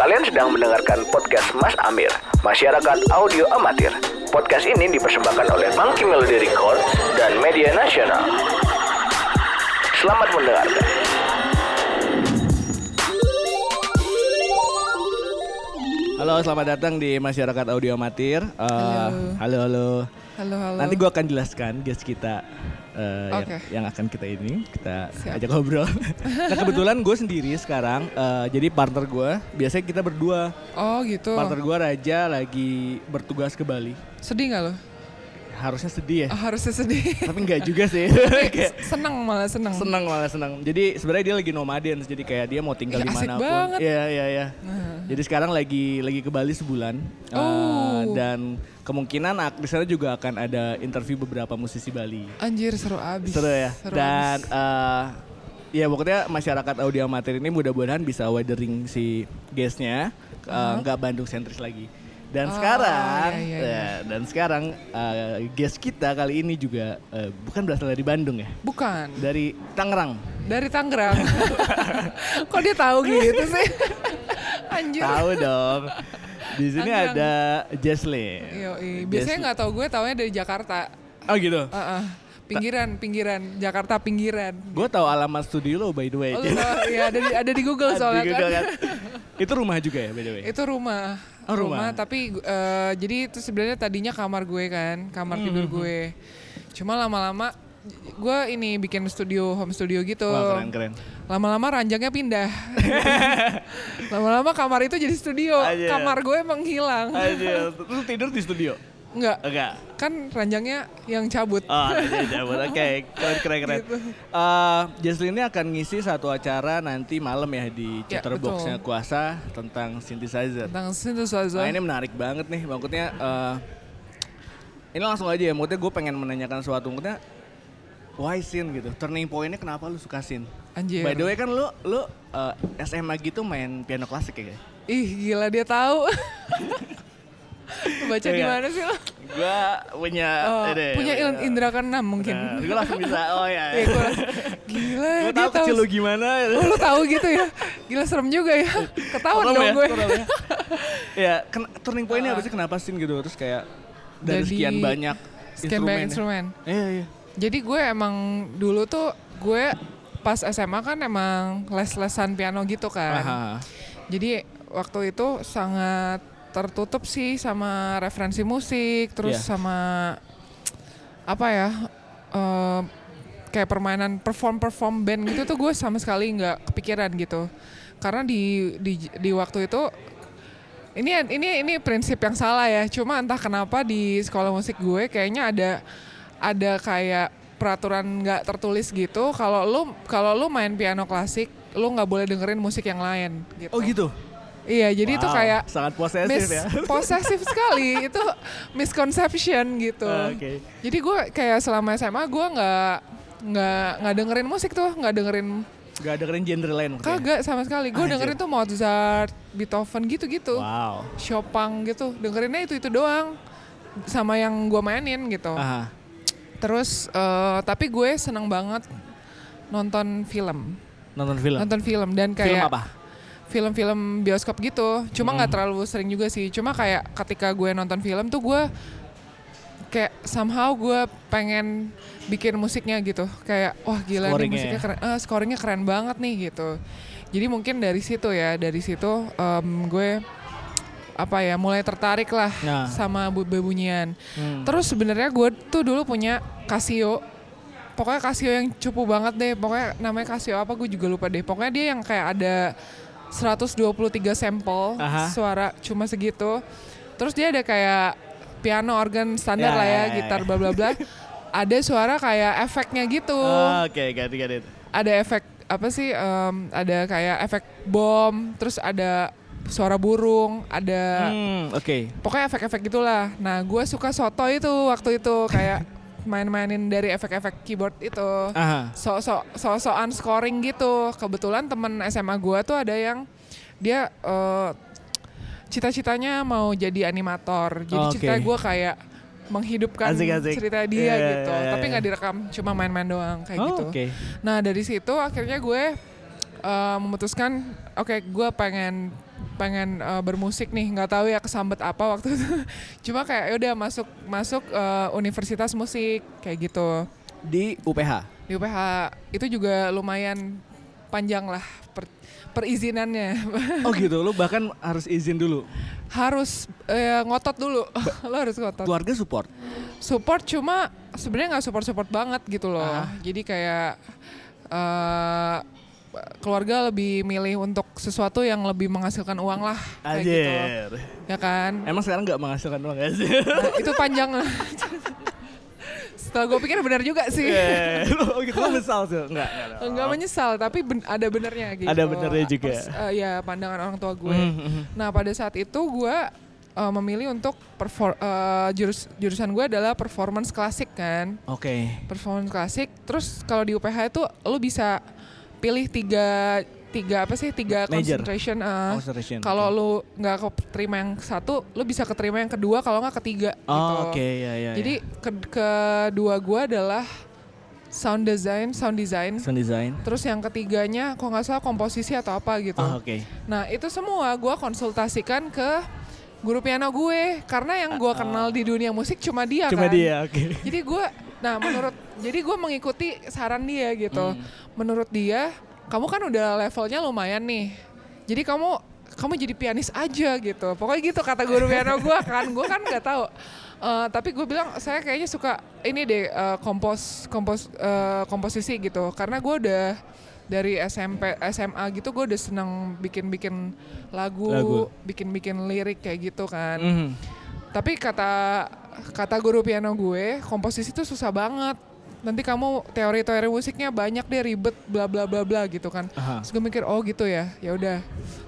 Kalian sedang mendengarkan podcast Mas Amir, Masyarakat Audio Amatir. Podcast ini dipersembahkan oleh Monkey Melody Record dan Media Nasional. Selamat mendengarkan. Halo, selamat datang di Masyarakat Audio Amatir. Eh, Halo. halo, halo. Halo, halo. Nanti gue akan jelaskan guest kita eh, yang, Oke. yang akan kita ini kita Siap. ajak ngobrol. nah kebetulan gue sendiri sekarang, eh, jadi partner gue biasanya kita berdua. Oh gitu. Partner gue Raja lagi bertugas ke Bali. Sedih nggak lo? Harusnya sedih ya, Oh, harusnya sedih. tapi nggak juga sih. Kayak seneng malah seneng. senang malah senang. Jadi sebenarnya dia lagi nomaden, jadi kayak dia mau tinggal di mana pun. Iya iya iya. Nah. Jadi sekarang lagi lagi ke Bali sebulan. Oh. dan kemungkinan di sana juga akan ada interview beberapa musisi Bali. Anjir seru abis. Seru ya. Seru dan abis. eh, ya pokoknya masyarakat audio amatir ini mudah-mudahan bisa weathering si guestnya eh, nggak Bandung sentris lagi. Dan Oh, sekarang, iya, iya, ya, iya. dan sekarang eh, guest kita kali ini juga eh, bukan berasal dari Bandung ya, Bukan. dari Tangerang. Dari Tangerang. Kok dia tahu gitu sih? Anjir. Tahu dong. Di sini Tangerang. ada Jesslyn. Yoi. Biasanya nggak tahu gue taunya dari Jakarta. Oh gitu. Heeh. Pinggiran, pinggiran, Jakarta pinggiran. Gue tahu alamat studio lo by the way. Oh? Iya ada di, ada di Google Di soalnya Google kan. kan. Itu rumah juga ya by the way. Itu rumah. Oh, rumah. tapi eh, jadi itu sebenarnya tadinya kamar gue kan, kamar Hmm, tidur gue. Cuma lama-lama gue ini bikin studio, home studio gitu. Wah keren keren. Lama-lama ranjangnya pindah. lama-lama kamar itu jadi studio. Aja. Kamar gue emang hilang. Aja. Terus tidur di studio? Enggak, Enggak. kan ranjangnya yang cabut. Oh, aja cabut. Oke, keren keren keren. Gitu. Eh, Jesslyn ini akan ngisi satu acara nanti malam ya di Ya, Chatterbox-nya. Kuasa tentang synthesizer. Tentang synthesizer. Nah ini menarik banget nih, maksudnya eh, ini langsung aja ya, maksudnya gue pengen menanyakan sesuatu, maksudnya why sin gitu, turning point-nya kenapa lu suka sin? Anjir. By the way kan lu lu eh, SMA gitu main piano klasik ya? Ih, gila dia tahu. Baca di Iya. mana sih lo? Gue punya Oh, ini, punya il- indra keenam mungkin. gue langsung bisa, oh ya. Iya, gua langsung, gila gue dia tahu kecil lu gimana. Oh, lu tahu gitu ya? Gila serem juga ya. Ketahuan dong ya, gue. ya. ya, ken- turning point-nya apa sih kenapa sin gitu? Terus kayak dari Jadi, sekian banyak Sekian banyak instrumen. Iya, iya. Jadi gue emang dulu tuh gue pas SMA kan emang les-lesan piano gitu kan. Aha. Jadi waktu itu sangat tertutup sih sama referensi musik, terus Iya. sama apa ya? eh, kayak permainan perform-perform band gitu tuh gue sama sekali nggak kepikiran gitu. Karena di di di waktu itu ini ini ini prinsip yang salah ya. Cuma entah kenapa di sekolah musik gue kayaknya ada ada kayak peraturan nggak tertulis gitu. Kalau lu kalau lu main piano klasik, lu nggak boleh dengerin musik yang lain. Gitu. Oh gitu. Iya, jadi itu Wow, kayak sangat posesif mis- ya. posesif sekali. itu misconception gitu. Ah, Oke. Jadi gue kayak selama SMA gue nggak nggak nggak dengerin musik tuh, nggak dengerin Gak dengerin genre lain kagak sama sekali. Gue dengerin tuh Mozart, Beethoven gitu-gitu. Wow. Chopin gitu dengerinnya itu itu doang sama yang gue mainin gitu Aha. terus eh, tapi gue seneng banget nonton film Nonton film. nonton film dan film kayak apa? Film-film bioskop gitu. Cuma nggak terlalu sering juga sih. Cuma kayak ketika gue nonton film tuh gue kayak somehow gue pengen bikin musiknya gitu. Kayak wah gila nih Scoringnya musiknya ya? keren eh, scoringnya keren banget nih gitu. Jadi mungkin dari situ ya dari situ em, gue apa ya mulai tertarik lah Nah. sama bu- bebunyian. Hmm. terus sebenarnya gue tuh dulu punya Casio. Pokoknya Casio yang cupu banget deh. Pokoknya namanya Casio apa gue juga lupa deh. Pokoknya dia yang kayak ada 123 sampel Aha. suara cuma segitu terus dia ada kayak piano organ standar Ya, lah ya ya, ya, gitar ya. bla bla bla ada suara kayak efeknya gitu Oh, Oke, ganti ganti. ada efek apa sih em, ada kayak efek bom terus ada suara burung ada Hmm, oke. pokoknya efek-efek gitulah. Nah, gue suka soto itu waktu itu kayak main-mainin dari efek-efek keyboard itu. So-so so-soan scoring gitu. Kebetulan temen SMA gue tuh ada yang dia eh, cita-citanya mau jadi animator. Jadi Oke. cerita gue kayak menghidupkan Asik, asik. cerita dia Iya, gitu. iya, Tapi iya. nggak direkam, cuma main-main doang kayak Oh, gitu. Oke. Nah dari situ akhirnya gue eh, memutuskan oke gue pengen pengen eh, bermusik nih nggak tahu ya kesambet apa waktu itu cuma kayak ya udah masuk masuk eh, universitas musik kayak gitu Di UPH. di UPH itu juga lumayan panjang lah per- perizinannya Oh gitu, lu bahkan harus izin dulu. harus eh, ngotot dulu lo harus ngotot Keluarga support. support cuma sebenarnya nggak support support banget gitu loh Ah. jadi kayak eh keluarga lebih milih untuk sesuatu yang lebih menghasilkan uang lah kayak gitu ya kan Emang sekarang nggak menghasilkan uang gak sih? Nah, itu panjang lah setelah gue pikir benar juga sih Iya. oh gitu, lu misal sih. Enggak, enggak. Enggak menyesal tapi ben- ada benernya gitu Ada benernya juga. Pers- eh, ya pandangan orang tua gue Mhm, mhm. Nah pada saat itu gue uh, memilih untuk perfor- uh, jurus jurusan gue adalah performance klasik kan, Oke. performance klasik. Terus kalau di UPH itu lu bisa pilih tiga tiga apa sih tiga Major. concentration. uh, Concentration, kalau oke. lu nggak keterima yang satu, lu bisa keterima yang kedua. Kalau nggak ketiga. gitu. Oh, oke, ya ya. Jadi ke- kedua gue adalah sound design, sound design. sound design. Terus yang ketiganya, kok nggak salah komposisi atau apa gitu. Oh, oke. Nah itu semua gue konsultasikan ke guru piano gue karena yang gue kenal di dunia musik cuma dia Cuma kan. dia, oke. Jadi gue, nah menurut, jadi gue mengikuti saran dia gitu. Hmm. Menurut dia, kamu kan udah levelnya lumayan nih. Jadi kamu kamu jadi pianis aja gitu. Pokoknya gitu kata guru piano gue kan. Gue kan nggak tahu. Eh, tapi gue bilang saya kayaknya suka ini deh eh, kompos kompos eh, komposisi gitu. Karena gue udah dari SMP SMA gitu gue udah seneng bikin-bikin lagu, bikin-bikin lirik kayak gitu kan. Mhm. Tapi kata kata guru piano gue, komposisi itu susah banget. Nanti kamu teori-teori musiknya banyak deh ribet bla bla bla bla gitu kan. Aha. Terus gue mikir oh gitu ya, ya udah.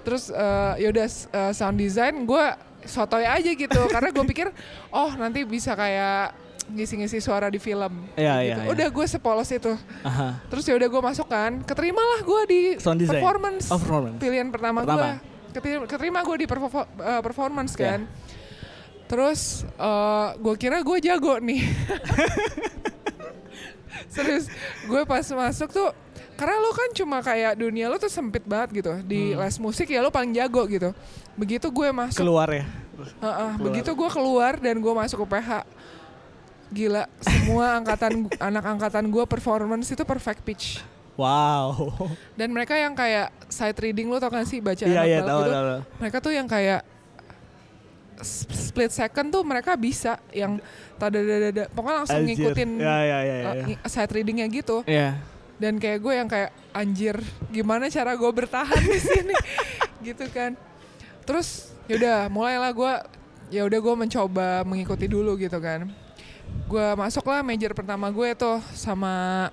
Terus eh, ya udah eh, sound design gue sotoy aja gitu karena gue pikir oh nanti bisa kayak ngisi-ngisi suara di film. Iya, gitu. iya, iya. Udah gue sepolos itu. Aha. Terus ya udah gue masuk kan, keterimalah gue di Sound design. performance. Oh, performance. Pilihan pertama, Pertama. gue. Keterima, keterima gue di eh, performance Iya. kan. Terus eh, gue kira gue jago nih. Serius, gue pas masuk tuh karena lo kan cuma kayak dunia lo tuh sempit banget gitu. Di les musik ya lo paling jago gitu. Begitu gue masuk Keluar ya. Heeh, begitu gue keluar dan gue masuk ke PH gila semua angkatan anak angkatan gue performance itu perfect pitch Wow. dan mereka yang kayak sight reading lo tau gak sih baca balap tahu, gitu tahu, tahu. mereka tuh yang kayak split second tuh mereka bisa yang tada dada pokoknya langsung Anjir. ngikutin Ya, ya, ya, uh, ya. ngi- sight readingnya gitu Iya. dan kayak gue yang kayak anjir gimana cara gue bertahan di sini gitu kan terus yaudah mulailah gue ya udah gue mencoba mengikuti dulu gitu kan gue masuklah major pertama gue tuh sama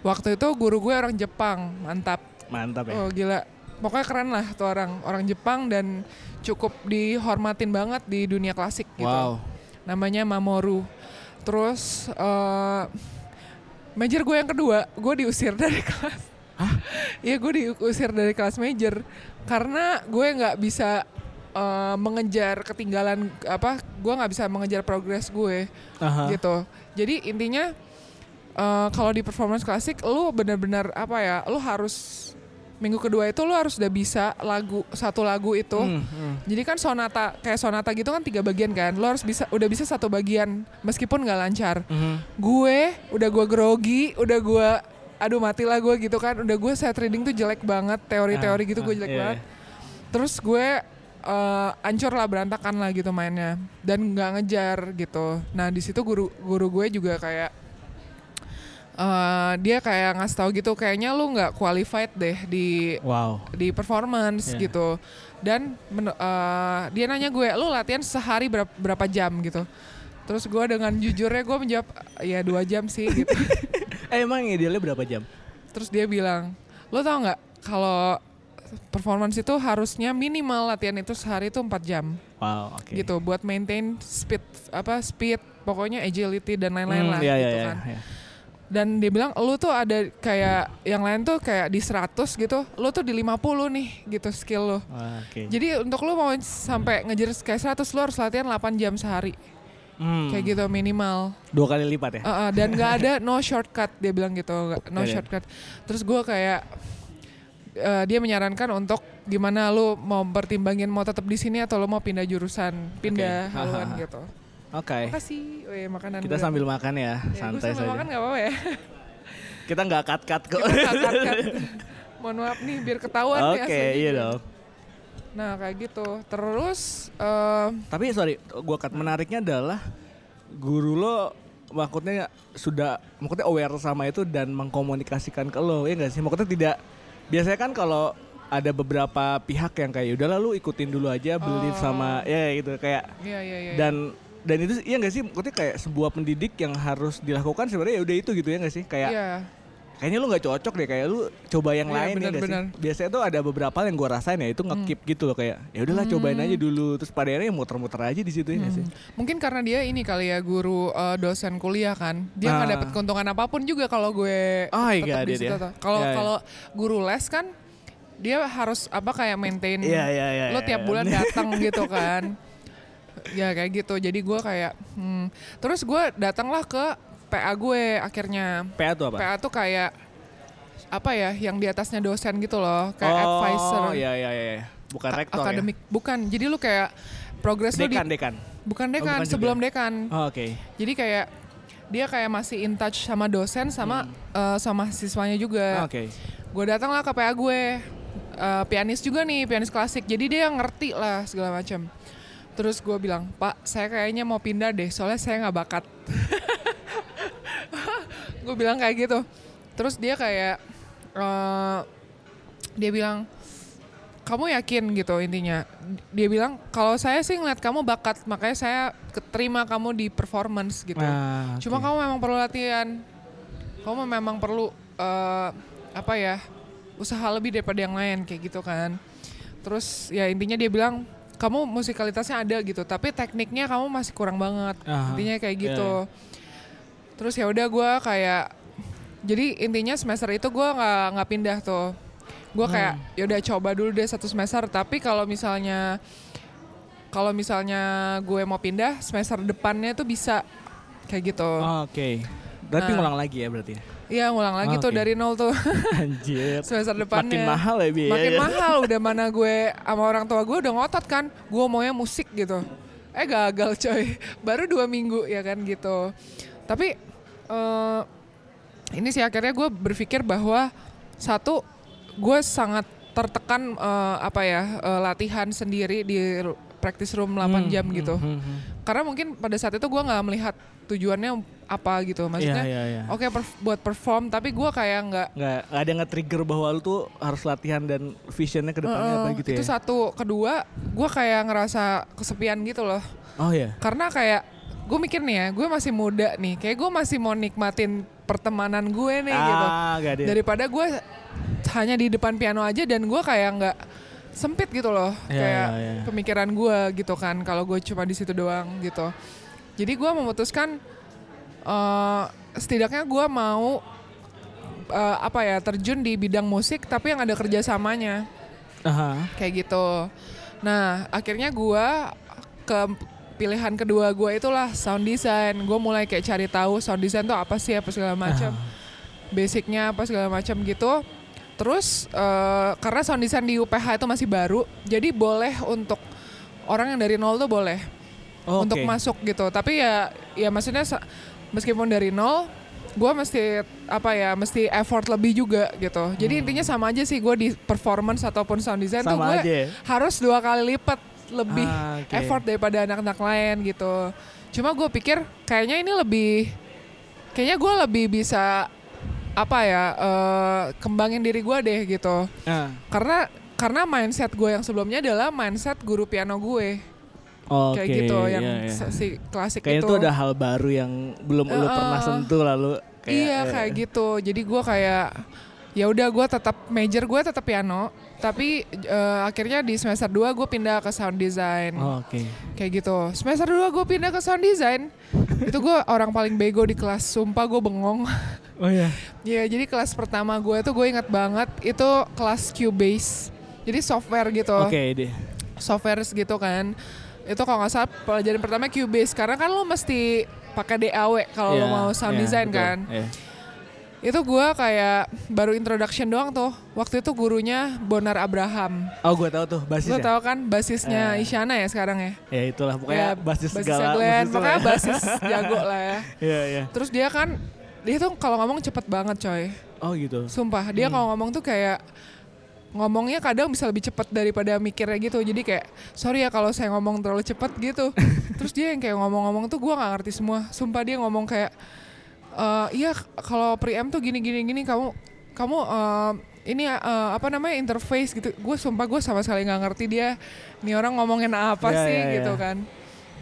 waktu itu guru gue orang Jepang mantap Mantap ya. oh gila pokoknya keren lah tuh orang orang Jepang dan cukup dihormatin banget di dunia klasik gitu Wow. namanya Mamoru. Terus eh major gue yang kedua, gue diusir dari kelas. Iya gue diusir dari kelas major karena gue nggak bisa eh, mengejar ketinggalan apa, gue nggak bisa mengejar progres gue Aha. gitu. Jadi intinya eh, kalau di performance klasik, lu benar-benar apa ya, lu harus minggu kedua itu lu harus udah bisa lagu satu lagu itu. Hmm, hmm. Jadi kan sonata kayak sonata gitu kan tiga bagian kan. Lo harus bisa udah bisa satu bagian meskipun nggak lancar. Mhm. Gue udah gue grogi, udah gue aduh mati lah gue gitu kan. Udah gue set reading tuh jelek banget, teori-teori Ah, gitu gue ah, jelek iya, banget. Terus gue eh, ancur lah berantakan lah gitu mainnya dan nggak ngejar gitu. Nah di situ guru guru gue juga kayak eh, dia kayak ngasih tahu gitu kayaknya lu nggak qualified deh di Wow. di performance Iya. gitu dan eh, dia nanya gue lu latihan sehari berapa, berapa jam gitu terus gue dengan jujurnya gue menjawab ya dua jam sih gitu Eh, emang idealnya berapa jam? terus dia bilang lo tau nggak kalau performance itu harusnya minimal latihan itu sehari itu empat jam Wow, oke. gitu buat maintain speed apa speed pokoknya agility dan lain-lain Hmm, lah iya, iya, gitu iya, kan iya. Dan dia bilang lu tuh ada kayak yang lain tuh kayak di 100 gitu lu tuh di 50 nih gitu skill lu Wah, Oke. Jadi untuk lu mau sampai ngejar kayak 100 lu harus latihan 8 jam sehari. Hmm. Kayak gitu minimal. Dua kali lipat ya? Uh, uh, dan nggak ada no shortcut dia bilang gitu, no Iya, iya. shortcut. Terus gua kayak eh, dia menyarankan untuk gimana lu mau pertimbangin mau tetap di sini atau lu mau pindah jurusan, pindah Oke. haluan gitu. Oke. Makasih, Weh, makanan Kita gue. sambil makan ya, Ya, santai saja. makan gak apa-apa ya. Kita nggak cut-cut kok. Kita nggak cut-cut. Mohon maaf nih biar ketahuan nih Oke, aslinya iya dong. Nah kayak gitu. Terus eh, Tapi sorry, gua cut menariknya adalah guru lo maksudnya sudah maksudnya aware sama itu dan mengkomunikasikan ke lo ya nggak sih maksudnya tidak biasanya kan kalau ada beberapa pihak yang kayak udahlah lu ikutin dulu aja beli Oh. sama ya gitu kayak iya iya iya. dan dan itu iya nggak sih maksudnya kayak sebuah pendidik yang harus dilakukan sebenarnya ya udah itu gitu ya nggak sih kayak Iya. kayaknya lu nggak cocok deh kayak lu coba yang Iya, lain ya nggak benar-benar. sih biasanya tuh ada beberapa yang gua rasain ya itu ngekip gitu loh kayak ya udahlah cobain aja dulu terus pada akhirnya muter-muter aja di situ ya nggak sih Mungkin karena dia ini kali ya guru eh, dosen kuliah kan. Dia nggak Ah. dapat keuntungan apa pun juga kalau gue Oh, iya, tetap di situ. Kalau iya. kalau guru les kan dia harus apa kayak maintain Iya, iya, iya, lo tiap iya. bulan datang gitu kan. Ya kayak gitu. Jadi gue kayak hmm. terus gue datanglah ke PA gue akhirnya. PA tuh apa? PA tuh kayak apa ya yang di atasnya dosen gitu loh kayak oh, advisor iya iya iya. Bukan rektor akademik bukan jadi lu kayak progres ya. lu di Dekan, dekan. bukan Oh, dekan bukan juga. sebelum dekan Oh, Oke. jadi kayak dia kayak masih in touch sama dosen sama eh, sama siswanya Oh, juga Oke. gue datang lah ke PA gue Eh, pianis juga nih pianis klasik jadi dia ngerti lah segala macam terus gue bilang pak saya kayaknya mau pindah deh soalnya saya nggak bakat gue bilang kayak gitu terus dia kayak eh, dia bilang kamu yakin gitu intinya dia bilang kalau saya sih ngeliat kamu bakat makanya saya keterima kamu di performance gitu Nah, Cuma kamu memang perlu latihan. Kamu memang perlu eh, apa ya? usaha lebih daripada yang lain kayak gitu kan. Terus ya intinya dia bilang kamu musikalitasnya ada gitu, tapi tekniknya kamu masih kurang banget. Aha. Intinya kayak Iya, gitu. Terus ya udah gue kayak jadi intinya semester itu gue nggak nggak pindah tuh. Gue kayak Hmm. ya udah coba dulu deh satu semester, tapi kalau misalnya kalau misalnya gue mau pindah semester depannya tuh bisa kayak gitu. Oh, Oke. Berarti Nah. ngulang lagi ya berarti ya? Iya ngulang lagi Oh, tuh oke. dari nol tuh Anjir. semester depannya. Makin mahal ya biaya. Makin mahal udah mana gue sama orang tua gue udah ngotot kan, gue maunya musik gitu. Eh gagal coy, baru dua minggu ya kan gitu. Tapi eh, ini sih akhirnya gue berpikir bahwa satu gue sangat tertekan eh, apa ya eh, latihan sendiri di practice room 8 jam gitu. Hmm, hmm. Karena mungkin pada saat itu gue nggak melihat tujuannya apa gitu, maksudnya. Iya, iya, iya. Oke perf- buat perform tapi gue kayak nggak Nggak, nggak ada nge-trigger bahwa lu tuh harus latihan dan visionnya ke depannya Heeh, apa gitu ya? itu satu kedua gue kayak ngerasa kesepian gitu loh Oh ya. karena kayak gue mikir nih ya gue masih muda nih kayak gue masih mau nikmatin pertemanan gue nih gitu Ah, ada. daripada gue hanya di depan piano aja dan gue kayak nggak sempit gitu loh Iya, kayak iya, iya. pemikiran gue gitu kan kalau gue cuma di situ doang gitu jadi gue memutuskan eh, setidaknya gue mau eh, apa ya terjun di bidang musik tapi yang ada kerjasamanya Aha. kayak gitu. Nah akhirnya gua ke pilihan kedua gua itulah sound design. Gue mulai kayak cari tahu sound design tuh apa sih apa segala macam, basicnya apa segala macam gitu. Terus eh, karena sound design di UPH itu masih baru, jadi boleh untuk orang yang dari nol tuh boleh Oh, untuk oke. masuk gitu. Tapi ya ya maksudnya meskipun dari nol gue mesti apa ya mesti effort lebih juga gitu jadi intinya sama aja sih gue di performance ataupun sound design tuh Sama gue aja ya? harus dua kali lipat lebih Ah, oke. effort daripada anak-anak lain gitu cuma gue pikir kayaknya ini lebih kayaknya gue lebih bisa apa ya eh, kembangin diri gue deh gitu Ah. karena karena mindset gue yang sebelumnya adalah mindset guru piano gue Oke, kayak gitu yang iya, iya. se- si klasik Kayaknya itu itu. ada hal baru yang belum lu Heeh. pernah sentuh lalu kayak iya eh, kayak gitu. Jadi gue kayak ya udah gue tetap major gue tetap piano. Tapi eh, akhirnya di semester 2 gue pindah ke sound design. Oh, Oke. kayak gitu. Semester 2 gue pindah ke sound design. Itu gue orang paling bego di kelas sumpah gue bengong. Oh iya. ya jadi kelas pertama gue tuh gue ingat banget itu kelas Cubase. Jadi software gitu. Oke deh. software gitu kan itu kalau nggak salah pelajaran pertama Cubase karena kan lo mesti pakai DAW kalau lo Iya, mau sound iya, design betul. kan Iya. Itu gue kayak baru introduction doang tuh. Waktu itu gurunya Bonar Abraham. Oh gue tahu tuh basis Lo ya. tau kan basisnya Eh. Isyana ya sekarang ya? Ya itulah pokoknya basis basisnya segala. Glenn, basis pokoknya lah. basis jago lah ya. Iya iya. Terus dia kan, dia tuh kalau ngomong cepet banget coy. Oh gitu. Sumpah, Hmm. dia kalau ngomong tuh kayak ngomongnya kadang bisa lebih cepet daripada mikirnya gitu. Jadi kayak sorry ya kalau saya ngomong terlalu cepet gitu. Terus dia yang kayak ngomong-ngomong tuh gua nggak ngerti semua. Sumpah dia ngomong kayak "Eh, iya kalau preamp tuh gini gini gini kamu kamu eh, ini eh, apa namanya interface gitu. Gue sumpah gue sama sekali nggak ngerti dia nih orang ngomongin apa Iya, sih iya, gitu iya. kan.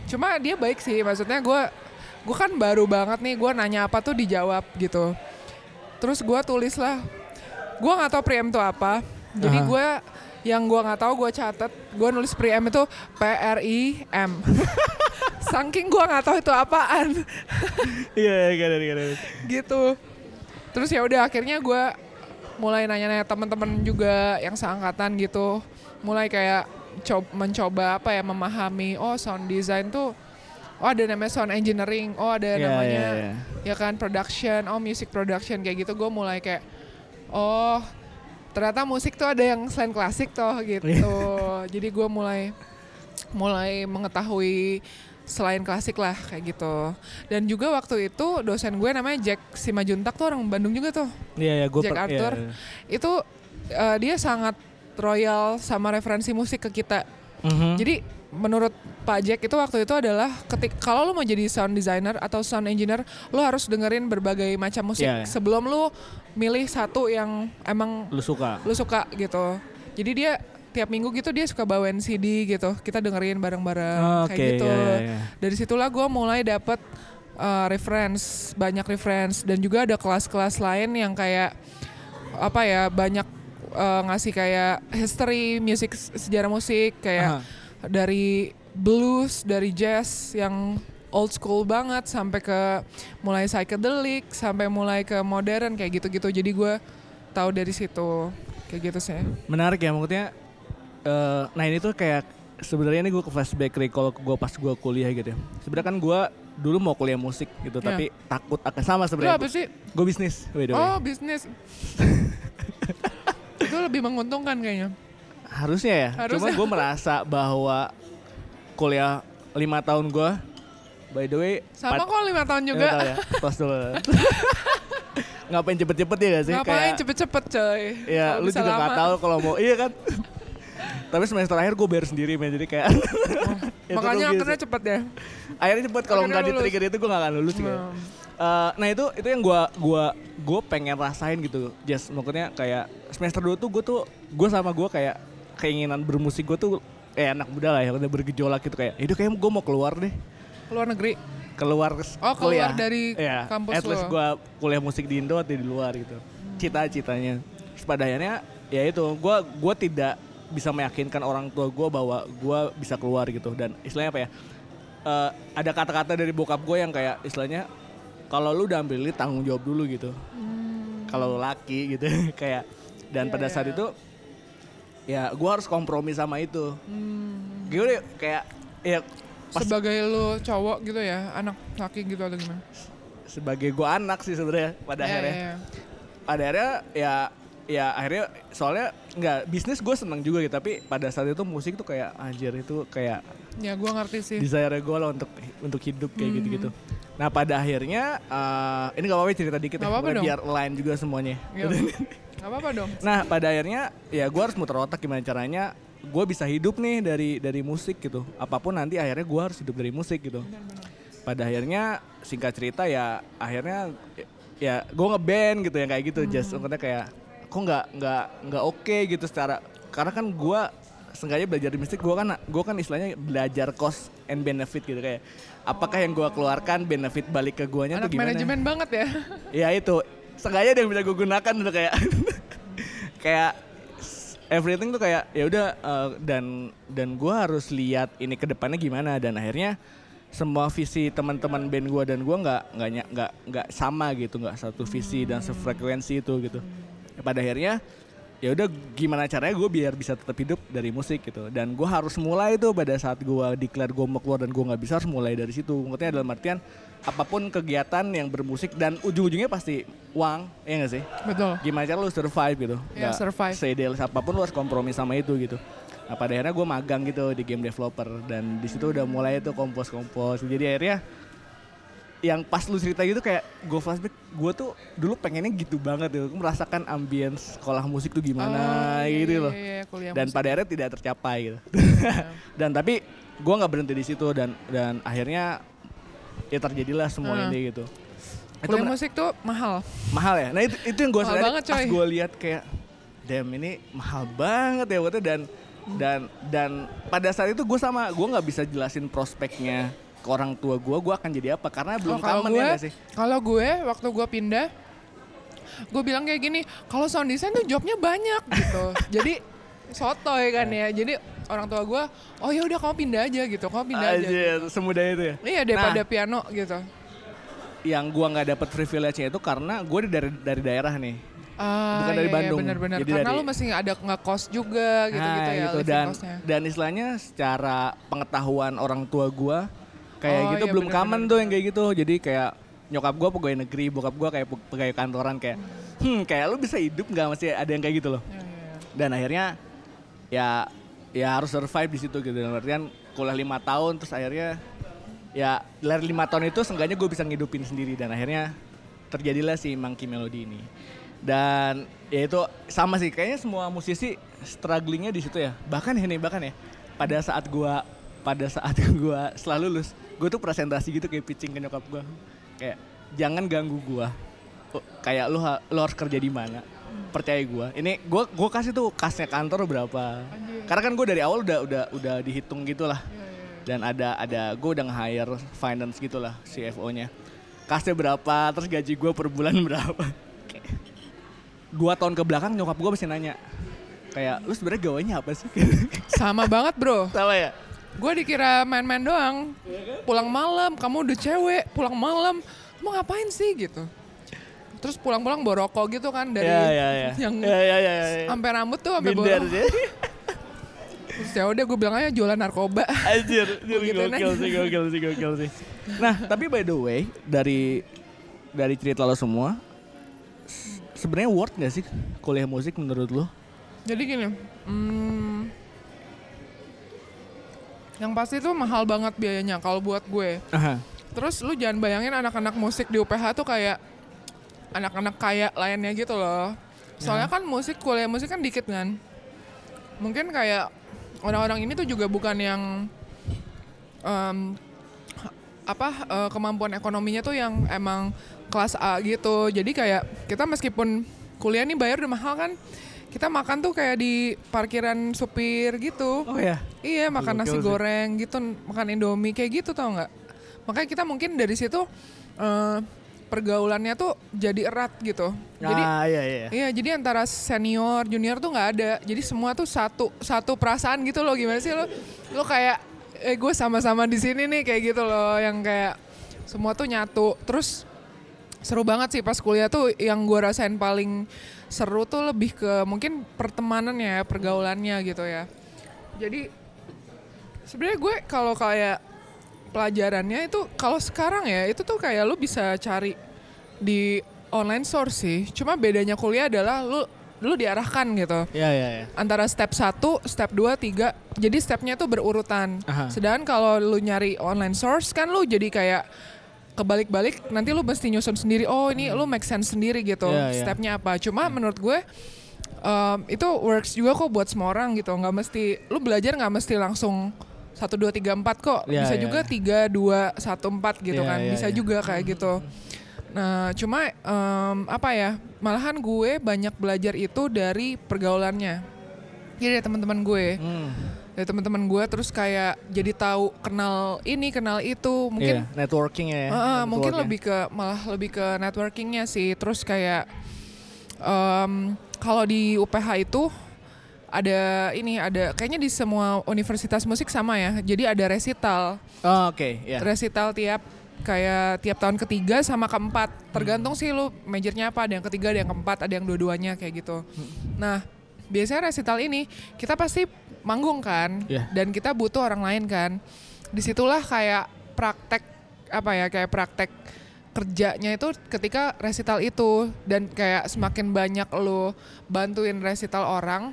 Cuma dia baik sih, maksudnya gue gue kan baru banget nih gue nanya apa tuh dijawab gitu. Terus gue tulis lah, gue nggak tahu preamp itu apa. Jadi gue yang gue nggak tahu gue catet, gue nulis preamp itu P R I M. Saking gue nggak tahu itu apaan Iya iya iya. gitu. Terus ya udah akhirnya gue mulai nanya-nanya teman-teman juga yang seangkatan gitu, mulai kayak cob- mencoba apa ya memahami oh sound design tuh oh ada namanya sound engineering, oh ada Iya, namanya iya, iya. ya kan production, oh music production kayak gitu gue mulai kayak oh ternyata musik tuh ada yang selain klasik toh gitu. Iya. Jadi gue mulai mulai mengetahui selain klasik lah kayak gitu. Dan juga waktu itu dosen gue namanya Jack Simajuntak tuh orang Bandung juga tuh. Iya iya gue Jack Arthur. Itu eh, dia sangat royal sama referensi musik ke kita. Mhm. Jadi menurut Pak Jack itu waktu itu adalah ketik kalau lo mau jadi sound designer atau sound engineer, lo harus dengerin berbagai macam musik Iya. sebelum lo milih satu yang emang lu suka. lu suka gitu. Jadi dia tiap minggu gitu dia suka bawain CD gitu. Kita dengerin bareng-bareng Oke, kayak gitu. iya, iya, iya. Dari situlah gue mulai dapet uh, reference, banyak reference dan juga ada kelas-kelas lain yang kayak apa ya banyak uh, ngasih kayak history musik sejarah musik kayak Aha. Dari blues, dari jazz yang old school banget sampai ke mulai psychedelic sampai mulai ke modern kayak gitu-gitu. Jadi gue tahu dari situ kayak gitu sih. Menarik ya maksudnya. eh, nah ini tuh kayak sebenarnya ini gue ke flashback recall gue pas gue kuliah gitu ya. Sebenarnya kan gue dulu mau kuliah musik gitu Iya. tapi takut akan sama sebenarnya. apa sih? Gue bisnis. by the way. Oh bisnis. itu lebih menguntungkan kayaknya. Harusnya ya. Cuma Harusnya. gue merasa bahwa kuliah lima tahun gue, by the way, Sama kok lima tahun Ya, juga. ya. Tos dulu. Ngapain cepet-cepet ya gak sih? Ngapain Kayak- cepet-cepet coy? Ya, Kalau lu juga lama. gak tahu kalau mau. Iya kan? Tapi semester akhir gue bayar sendiri men jadi kayak itu Makanya akhirnya cepet ya. akhirnya cepet kalau nggak di lulus. trigger itu gue gak akan lulus gitu. Hmm. Eh, nah itu itu yang gue gua gue pengen rasain gitu Just maksudnya kayak semester 2 tuh gue tuh gue sama gue kayak keinginan bermusik gue tuh eh anak muda lah ya udah bergejolak gitu kayak itu kayak gue mau keluar deh. Luar negeri. keluar Oh, keluar kuliah. dari Iya, kampus at least gue kuliah musik di Indo atau di luar gitu. Cita-citanya. Terus pada akhirnya ya itu gue gua tidak bisa meyakinkan orang tua gue bahwa gue bisa keluar gitu. Dan istilahnya apa ya eh, ada kata-kata dari bokap gue yang kayak istilahnya kalau lu udah ambil tanggung jawab dulu gitu. Kalau lu laki gitu kayak dan Iya, pada saat iya. itu ya gue harus kompromi sama itu Hmm. gue kayak ya pas Sebagai lu cowok gitu ya, anak laki gitu atau gimana? sebagai gue anak sih sebenarnya pada Iya, akhirnya iya, iya. pada akhirnya ya ya akhirnya soalnya nggak bisnis gue seneng juga gitu tapi pada saat itu musik tuh kayak anjir itu kayak Ya gua ngerti sih. desire gue lah untuk untuk hidup kayak Hmm. gitu gitu nah pada akhirnya eh, ini gak apa-apa cerita dikit Nggak ya apa-apa biar- dong. biar line juga semuanya Yuk. Gak apa-apa dong. nah pada akhirnya ya gue harus muter otak gimana caranya gue bisa hidup nih dari dari musik gitu apa pun nanti akhirnya gue harus hidup dari musik gitu pada akhirnya singkat cerita ya akhirnya ya gue ngeband gitu ya kayak gitu just maksudnya kayak kok nggak nggak nggak oke gitu secara karena kan gue sengaja belajar di musik gue kan gue kan istilahnya belajar cost and benefit gitu kayak apakah yang gue keluarkan benefit balik ke guanya Anak tuh gimana? manajemen banget ya. ya itu. Sengaja ada yang bisa gue gunakan udah kayak kayak everything tuh kayak ya udah eh, dan dan gue harus lihat ini ke depannya gimana. Dan akhirnya semua visi teman-teman band gue dan gue nggak nggak nggak nggak sama gitu nggak satu visi dan sefrekuensi itu gitu. Pada akhirnya ya udah gimana caranya gue biar bisa tetap hidup dari musik gitu. Dan gue harus mulai tuh pada saat gue declare gue mau keluar dan gue nggak bisa harus mulai dari situ. Maksudnya dalam artian apa pun kegiatan yang bermusik dan ujung-ujungnya pasti uang ya gak sih? Betul. gimana cara lu survive gitu? Ya, Nggak survive. seidealis apa pun lu harus kompromi sama itu gitu. Nah pada akhirnya gue magang gitu di game developer dan di situ udah mulai tuh kompos kompos jadi akhirnya yang pas lu cerita gitu kayak gue flashback gue tuh dulu pengennya gitu banget tuh merasakan ambience sekolah musik tuh gimana Oh, iya, gitu iya, loh. iya, kuliah dan musik. pada akhirnya tidak tercapai gitu. Dan tapi gue nggak berhenti di situ dan dan akhirnya ya terjadilah semua Heeh. ini gitu. Itu kuliah mer- musik tuh mahal. mahal ya? Nah itu itu yang gue sadari banget, pas gue lihat kayak damn ini mahal banget ya waktu dan dan dan pada saat itu gue sama gue nggak bisa jelasin prospeknya ke orang tua gue gue akan jadi apa karena belum Oh, gue, ya sih kalau gue waktu gue pindah, gue bilang kayak gini, kalau sound design tuh jobnya banyak gitu. Jadi sotoy kan ya. Jadi orang tua gue, oh ya udah kamu pindah aja gitu, kamu pindah aja. Anjir, semudah itu ya Iya daripada Nah. piano gitu. yang gue nggak dapet privilege-nya itu karena gue dari dari daerah nih Ah, Bukan dari iya, iya, Bandung. Bener-bener. Jadi Karena dari- lu mesti ada ngekos juga gitu-gitu Nah, ya. living dan dan istilahnya secara pengetahuan orang tua gua kayak Oh, gitu iya, belum bener, common bener, tuh yang kayak gitu jadi kayak nyokap gua pegawai negeri bokap gua kayak pe- pegawai kantoran kayak hmm kayak lu bisa hidup nggak? Masih ada yang kayak gitu loh. Iya, iya. dan akhirnya ya ya harus survive di situ gitu. Dalam artian kuliah lima tahun terus akhirnya ya dari lima tahun itu seenggaknya gue bisa ngidupin sendiri. Dan akhirnya terjadilah si Monkey Melody ini. Dan ya itu sama sih kayaknya semua musisi strugglingnya di situ ya. Bahkan ini bahkan ya pada saat gua pada saat gua setelah lulus gue tuh presentasi gitu kayak pitching ke nyokap gua. Kayak jangan ganggu gua. Oh, kayak lu ha- lu harus kerja di mana? Percaya gua. Ini gua gua kasih tuh kasnya kantor berapa. Karena kan gue dari awal udah udah udah dihitung gitulah. Dan ada ada gue udah nge-hire finance gitulah CFO-nya kasnya berapa terus gaji gue per bulan berapa. Dua tahun ke belakang nyokap gue masih nanya kayak lu sebenarnya gawainya apa sih? Sama banget bro. sama ya Gue dikira main-main doang. Pulang malam, kamu udah cewek, pulang malam, mau ngapain sih gitu. Terus pulang-pulang bawa rokok gitu kan dari ya ya ya yang ya ya ya, ya. sampai rambut tuh sampai bawa Terus ya udah gue bilang aja jualan narkoba. Anjir, gokil sih, gokil sih, gokil sih. Nah, tapi by the way, dari dari cerita lo semua, sebenarnya worth gak sih kuliah musik menurut lo? Jadi gini, hmm, yang pasti tuh mahal banget biayanya kalau buat gue. Aha. Terus lu jangan bayangin anak-anak musik di UPH tuh kayak anak-anak kaya lainnya gitu loh. Soalnya kan musik kuliah musik kan dikit kan. Mungkin kayak orang-orang ini tuh juga bukan yang em, apa eh, kemampuan ekonominya tuh yang emang kelas A gitu. Jadi kayak kita meskipun kuliah nih bayar udah mahal kan, kita makan tuh kayak di parkiran supir gitu. Oh ya. Iya makan nasi sih. goreng gitu, makan indomie kayak gitu tau nggak? Makanya kita mungkin dari situ eh, pergaulannya tuh jadi erat gitu. Jadi ah, iya iya. iya jadi antara senior junior tuh nggak ada. Jadi semua tuh satu satu perasaan gitu loh gimana sih lo? Lo kayak eh gue sama-sama di sini nih kayak gitu loh yang kayak semua tuh nyatu. Terus seru banget sih pas kuliah tuh yang gue rasain paling seru tuh lebih ke mungkin pertemanannya ya, pergaulannya gitu ya. Jadi sebenarnya gue kalau kayak pelajarannya itu kalau sekarang ya itu tuh kayak lu bisa cari di online source sih. Cuma bedanya kuliah adalah lu lu diarahkan gitu. Iya iya iya. Antara step 1, step 2, 3. Jadi stepnya tuh berurutan. Aha. Sedangkan kalau lu nyari online source kan lu jadi kayak kebalik-balik nanti lu mesti nyusun sendiri. Oh, ini lu make sense sendiri gitu. Iya, iya. Stepnya apa. Cuma menurut gue um, itu works juga kok buat semua orang gitu. nggak mesti lu belajar nggak mesti langsung satu dua tiga empat kok Iya, bisa iya, juga iya. tiga dua satu empat gitu Iya, kan iya, bisa iya. juga kayak gitu nah cuma em, apa ya malahan gue banyak belajar itu dari pergaulannya jadi teman-teman gue Hmm. Dari teman-teman gue terus kayak jadi tahu kenal ini kenal itu mungkin Iya, networking ya. Heeh, mungkin networknya. lebih ke malah lebih ke networkingnya sih. Terus kayak em, kalau di UPH itu ada ini ada kayaknya di semua universitas musik sama ya. Jadi ada resital, Oh, Oke, ya. resital tiap kayak tiap tahun ketiga sama keempat. Tergantung sih lu majornya apa. Ada yang ketiga, ada yang keempat, ada yang dua-duanya kayak gitu. Nah biasanya resital ini kita pasti manggung kan Iya. dan kita butuh orang lain kan di situlah kayak praktek apa ya kayak praktek kerjanya itu ketika resital itu dan kayak semakin banyak lo bantuin resital orang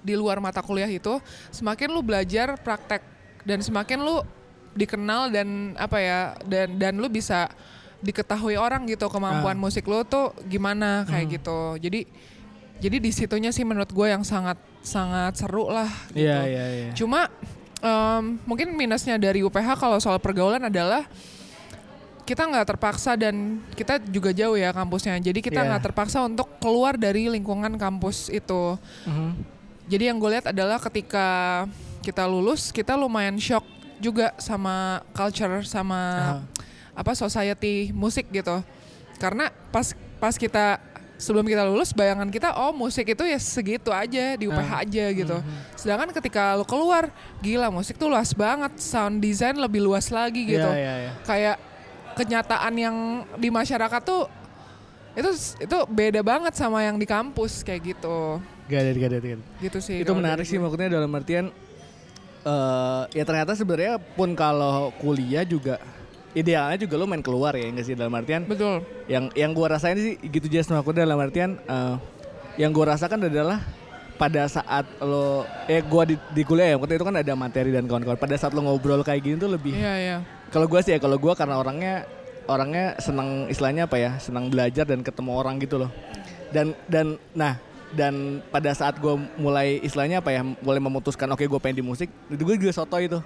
di luar mata kuliah itu semakin lu belajar praktek dan semakin lu dikenal dan apa ya dan dan lu bisa diketahui orang gitu kemampuan Ah. musik lu tuh gimana kayak gitu jadi jadi di situnya sih menurut gue yang sangat sangat seru lah gitu. Iya iya iya. Cuma em, mungkin minusnya dari UPH kalau soal pergaulan adalah kita nggak terpaksa dan kita juga jauh ya kampusnya. Jadi kita Iya. nggak terpaksa untuk keluar dari lingkungan kampus itu. Mhm. Jadi yang gue lihat adalah ketika kita lulus kita lumayan shock juga sama culture sama Aha. apa society musik gitu. Karena pas pas kita sebelum kita lulus bayangan kita oh musik itu ya segitu aja di UPH Ah. aja gitu. Mhm. Sedangkan ketika lu keluar gila musik tuh luas banget, sound design lebih luas lagi gitu. Iya iya iya. Kayak kenyataan yang di masyarakat tuh itu itu beda banget sama yang di kampus kayak gitu. Gak ada gak ada gak ada. Gitu sih. itu menarik sih maksudnya dalam artian eh ya ternyata sebenarnya pun kalau kuliah juga idealnya juga lo main keluar ya enggak sih dalam artian Betul. yang yang gua rasain sih gitu just aku dalam artian eh, yang gua rasakan adalah pada saat lo eh gua di, di kuliah ya waktu itu kan ada materi dan kawan-kawan pada saat lo ngobrol kayak gini tuh lebih Iya, iya. kalau gua sih ya kalau gua karena orangnya orangnya senang istilahnya apa ya senang belajar dan ketemu orang gitu loh dan dan nah dan pada saat gue mulai istilahnya apa ya mulai memutuskan oke gue pengen di musik itu gue juga soto itu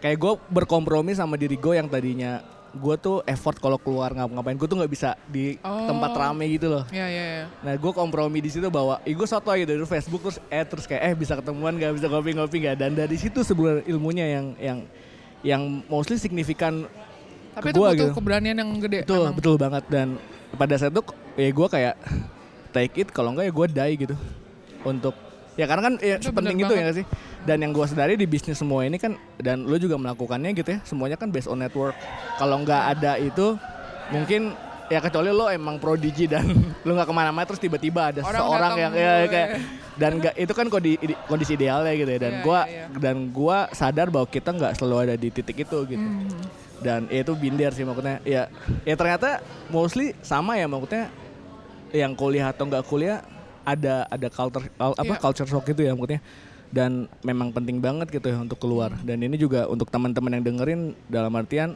kayak gue berkompromi sama diri gue yang tadinya gue tuh effort kalau keluar ngapa-ngapain gue tuh nggak bisa di Oh. tempat rame gitu loh Iya, iya, iya. Nah gue kompromi di situ bahwa ih gue soto gitu dari Facebook terus eh terus kayak eh bisa ketemuan gak bisa ngopi-ngopi gak dan dari situ sebenarnya ilmunya yang yang yang mostly signifikan Tapi ke itu gua butuh gitu. keberanian yang gede. betul emang. betul banget dan pada saat itu ya gue kayak take it kalau enggak ya gue die gitu untuk ya karena kan ya Itu penting bener itu ya banget. nggak sih dan yang gue sadari di bisnis semua ini kan dan lo juga melakukannya gitu ya semuanya kan based on network kalau nggak ada itu mungkin ya kecuali lo emang prodigy dan lo nggak ke mana-mana terus tiba-tiba ada Orang seorang yang ya, kayak ya. dan nggak itu kan kondisi, kondisi idealnya gitu ya dan Iya, gua iya, iya. dan gua sadar bahwa kita nggak selalu ada di titik itu gitu Mhm. dan ya itu binder sih maksudnya ya ya ternyata mostly sama ya maksudnya yang kuliah atau nggak kuliah ada ada culture apa Iya. culture shock itu ya maksudnya dan memang penting banget gitu ya untuk keluar dan ini juga untuk teman-teman yang dengerin dalam artian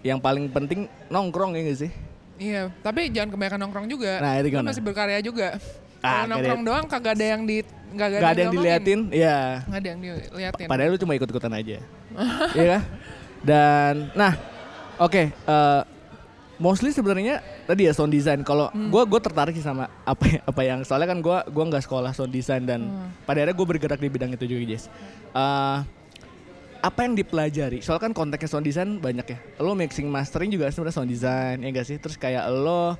yang paling penting nongkrong ya gak sih Iya, tapi jangan kebanyakan nongkrong juga. Nah, itu Lu gimana? masih berkarya juga. Ah, Kalau nongkrong doang kagak ada yang di kagak nggak ada yang diliatin ya Nggak ada yang diliatin. Padahal lu cuma ikut-ikutan aja. Iya kan? Dan nah, oke, eh, mostly sebenarnya tadi ya sound design. Kalau Hmm. gua gue tertarik sih sama apa ya- apa yang soalnya kan gua gua nggak sekolah sound design dan Hmm. pada akhirnya gue bergerak di bidang itu juga, Jess. Eh, apa yang dipelajari? Soalnya kan konteksnya sound design banyak ya. Lo mixing mastering juga sebenarnya sound design, ya gak sih? Terus kayak lo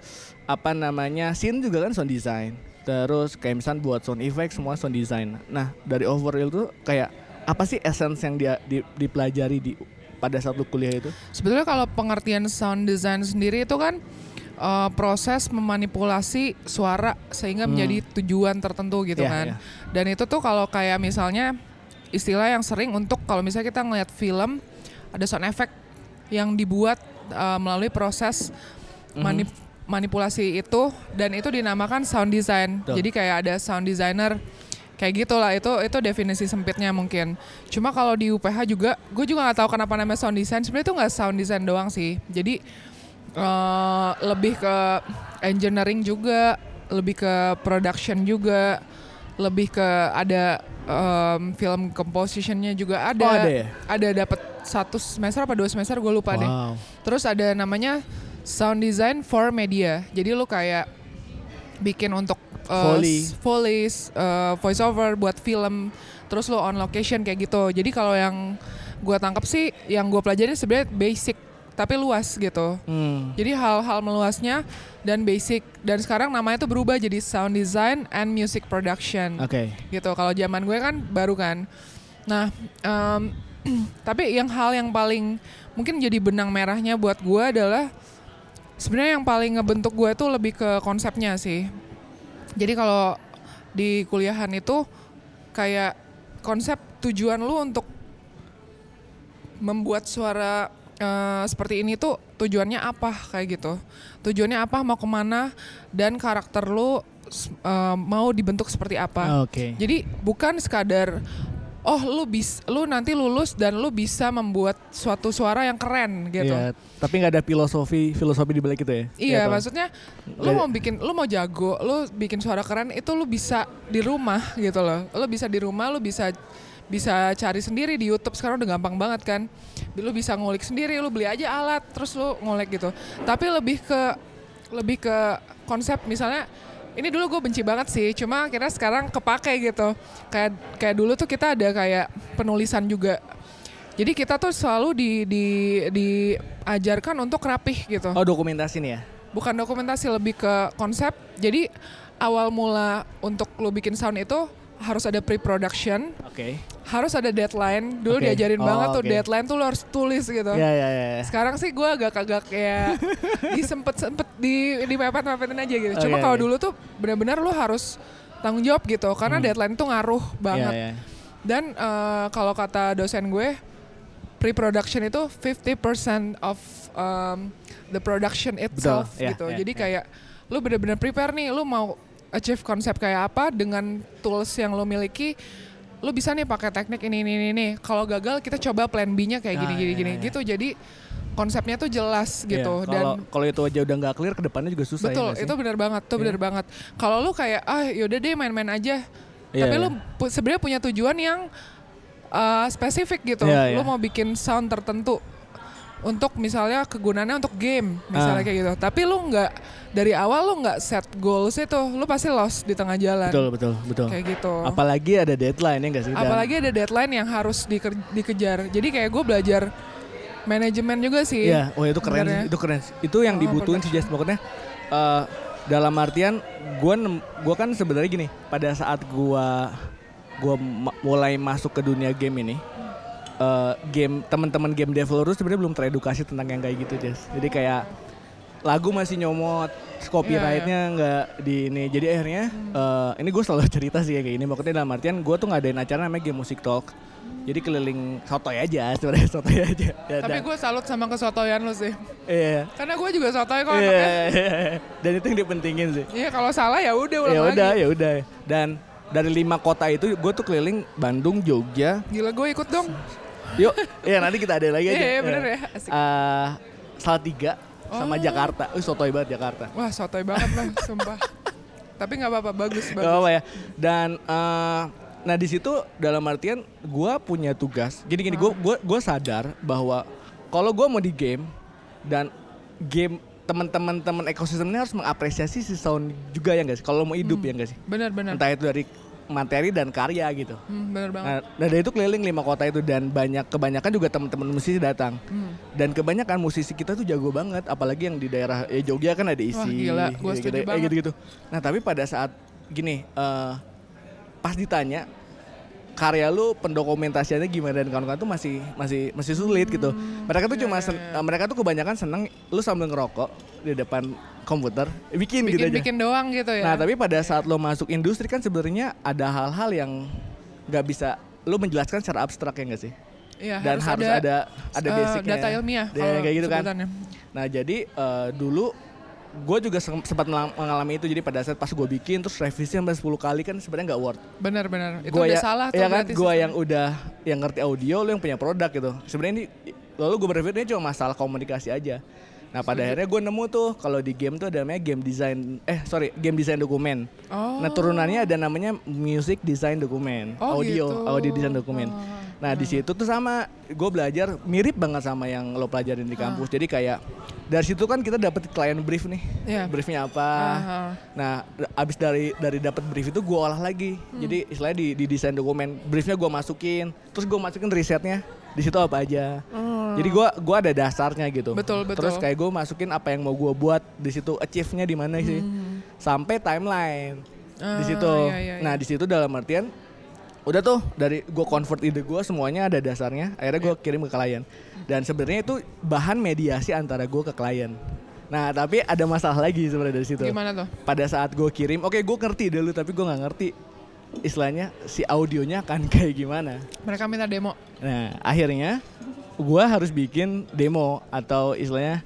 apa namanya scene juga kan sound design. Terus kayak misalnya buat sound effect semua sound design. Nah dari overall tuh kayak apa sih essence yang dia di- dipelajari di pada saat lu kuliah itu? Sebetulnya kalau pengertian sound design sendiri itu kan uh, proses memanipulasi suara sehingga Hmm. menjadi tujuan tertentu gitu Iya, kan. iya. Dan itu tuh kalau kayak misalnya istilah yang sering untuk kalau misalnya kita ngeliat film ada sound effect yang dibuat uh, melalui proses Mhm. manip- manipulasi itu dan itu dinamakan sound design. Betul. Jadi kayak ada sound designer kayak gitulah itu itu definisi sempitnya mungkin. Cuma kalau di UPH juga, gue juga nggak tahu kenapa namanya sound design. Sebenarnya itu nggak sound design doang sih. Jadi eh, lebih ke engineering juga, lebih ke production juga, lebih ke ada em, film compositionnya juga ada. Oh, ada ya? Ada dapat satu semester apa dua semester gue lupa deh. Wow. Terus ada namanya sound design for media. Jadi lu kayak bikin untuk uh, Foley. s- Foley, uh, voice over buat film. Terus lu on location kayak gitu. Jadi kalau yang gua tangkap sih yang gua pelajari sebenarnya basic tapi luas gitu. Hmm. Jadi hal-hal meluasnya dan basic dan sekarang namanya tuh berubah jadi sound design and music production Oke. gitu. Kalau zaman gue kan baru kan. Nah, em, tapi yang hal yang paling mungkin jadi benang merahnya buat gue adalah sebenarnya yang paling ngebentuk gue tuh lebih ke konsepnya sih. Jadi kalau di kuliahan itu kayak konsep tujuan lu untuk membuat suara eh, seperti ini tuh tujuannya apa kayak gitu tujuannya apa mau ke mana dan karakter lu eh, mau dibentuk seperti apa Oke. jadi bukan sekadar oh lu bis lu nanti lulus dan lu bisa membuat suatu suara yang keren gitu Iya, tapi nggak ada filosofi filosofi di balik itu ya. Iya, Atau- maksudnya lu mau bikin lu mau jago, lu bikin suara keren itu lu bisa di rumah gitu loh. Lu bisa di rumah, lu bisa bisa cari sendiri di YouTube sekarang udah gampang banget kan. Lu bisa ngulik sendiri, lu beli aja alat terus lu ngulik gitu. Tapi lebih ke lebih ke konsep misalnya ini dulu gue benci banget sih, cuma akhirnya sekarang kepake gitu. Kayak kayak dulu tuh kita ada kayak penulisan juga. Jadi kita tuh selalu di di diajarkan untuk rapih gitu Oh dokumentasi nih ya. bukan dokumentasi lebih ke konsep jadi awal mula untuk lo bikin sound itu harus ada pre-production Oke. Harus ada deadline dulu Oke. diajarin Oh, banget tuh deadline tuh lo harus tulis gitu ya ya. ya. sekarang sih gue agak agak ya disempet sempet di di mepet mepetin aja gitu cuma Oke, kalau oke. dulu tuh benar-benar lo harus tanggung jawab gitu karena deadline tuh ngaruh banget Ya, ya. dan eh, kalau kata dosen gue, pre-production itu 50% of um, the production itself ya, gitu. ya, Jadi ya. kayak lu bener-bener prepare nih, lu mau achieve konsep kayak apa dengan tools yang lu miliki, lu bisa nih pakai teknik ini ini ini. ini. Kalau gagal kita coba plan B-nya kayak gini Ah, gini ya, gini ya. gitu. Jadi konsepnya tuh jelas Iya, gitu Kalau dan kalau itu aja udah nggak clear, ke depannya juga susah Betul, ya. nggak sih? itu benar banget, itu Iya. benar banget. Kalau lu kayak ah yaudah deh main-main aja, Iya, tapi iya. lu pu- sebenarnya punya tujuan yang uh, spesifik gitu. Iya, Lu iya. mau bikin sound tertentu untuk misalnya kegunaannya untuk game, misalnya Ah. kayak gitu. Tapi lu nggak dari awal lu nggak set goals itu, lu pasti lost di tengah jalan. Betul betul betul. Kayak gitu. Apalagi ada deadline ya nggak sih? Apalagi ada deadline yang harus diker- dikejar. Jadi kayak gue belajar manajemen juga sih. Iya, oh itu keren, sebenarnya. sih, itu keren. Itu yang Oh, dibutuhin sih Jess. Pokoknya eh, dalam artian gua nem- gua kan sebenarnya gini, pada saat gua ma- mulai masuk ke dunia game ini, eh, game teman-teman game developer sebenarnya belum teredukasi tentang yang kayak gitu, Jess. Jadi kayak lagu masih nyomot, copyrightnya nggak di ini. Jadi akhirnya eh, ini gue selalu cerita sih kayak gini. Maksudnya dalam artian gue tuh ngadain acara namanya game music talk. Jadi keliling sotoy aja sebenarnya sotoy aja. Ya, Tapi gue salut sama kesotoyan lu sih. Iya. Karena gue juga sotoy kok Iya, anaknya. iya, iya. dan itu yang dipentingin sih. Iya kalau salah ya udah ulang Ya udah, ya udah. Dan dari lima kota itu gue tuh keliling Bandung, Jogja. Gila gue ikut dong. Yuk, ya nanti kita ada lagi aja. Iya, iya, bener ya. Asik. Eh, Salatiga sama Oh. Jakarta. Uh, sotoy banget Jakarta. Wah sotoy banget lah, sumpah. Tapi nggak apa-apa, bagus, Gak bagus. apa-apa ya. Dan eh, nah di situ dalam artian gue punya tugas. Gini gini, gue gua, gua sadar bahwa kalau gue mau di game dan game teman-teman teman ekosistem ini harus mengapresiasi si sound juga ya guys. Kalau mau hidup ya guys. Bener, bener. Entah itu dari materi dan karya gitu. Hmm, bener banget. Nah, dan dari itu keliling lima kota itu dan banyak kebanyakan juga teman-teman musisi datang. Hmm. Dan kebanyakan musisi kita tuh jago banget, apalagi yang di daerah ya Jogja kan ada isi. Wah, gila, gua gitu, setuju gitu, banget. gitu-gitu. Nah, tapi pada saat gini, eh, pas ditanya karya lu pendokumentasiannya gimana dan kawan-kawan tuh masih masih masih sulit gitu. Mereka tuh iya, cuma iya, sen- iya. eh, mereka tuh kebanyakan seneng lu sambil ngerokok di depan komputer bikin, gitu aja. Bikin-bikin doang gitu ya. Nah tapi pada saat lo masuk industri kan sebenarnya ada hal-hal yang nggak bisa lo menjelaskan secara abstrak ya nggak sih? Iya, Dan harus ada ada, eh, basicnya. data ilmiah Ya, kayak gitu kan. Nah jadi eh, dulu gue juga sem- sempat mengalami itu jadi pada saat pas gue bikin terus revisi sampai 10 kali kan sebenarnya nggak worth. Bener-bener. Itu Gua udah ya- salah tuh ya kan gue yang udah yang ngerti audio lo yang punya produk gitu. Sebenarnya ini lalu gue berpikir ini cuma masalah komunikasi aja. Nah pada akhirnya gue nemu tuh kalau di game tuh ada namanya game design eh sorry game design dokumen. Oh. Nah turunannya ada namanya music design dokumen, Oh, audio gitu. audio design dokumen. Oh. Nah di situ tuh sama gue belajar mirip banget sama yang lo pelajarin di Ah. kampus. Jadi kayak dari situ kan kita dapet klien brief nih, Iya. briefnya apa. Aha. Nah abis dari dari dapat brief itu gue olah lagi. Hmm. Jadi istilahnya di, di desain dokumen briefnya gue masukin, terus gue masukin risetnya di situ apa aja. Jadi gua gua ada dasarnya gitu. Hmm. Betul, betul. Terus kayak gue masukin apa yang mau gue buat di situ achieve-nya di mana sih. Sampai timeline di Hmm. Ah, situ. iya, iya, Nah, di situ dalam artian udah tuh dari gue convert ide gue semuanya ada dasarnya. Akhirnya gue kirim ke klien. Dan sebenarnya itu bahan mediasi antara gue ke klien. Nah, tapi ada masalah lagi sebenarnya dari situ. Gimana tuh? Pada saat gue kirim, oke gue ngerti dulu tapi gue nggak ngerti istilahnya si audionya akan kayak gimana. Mereka minta demo. Nah, akhirnya gua harus bikin demo atau istilahnya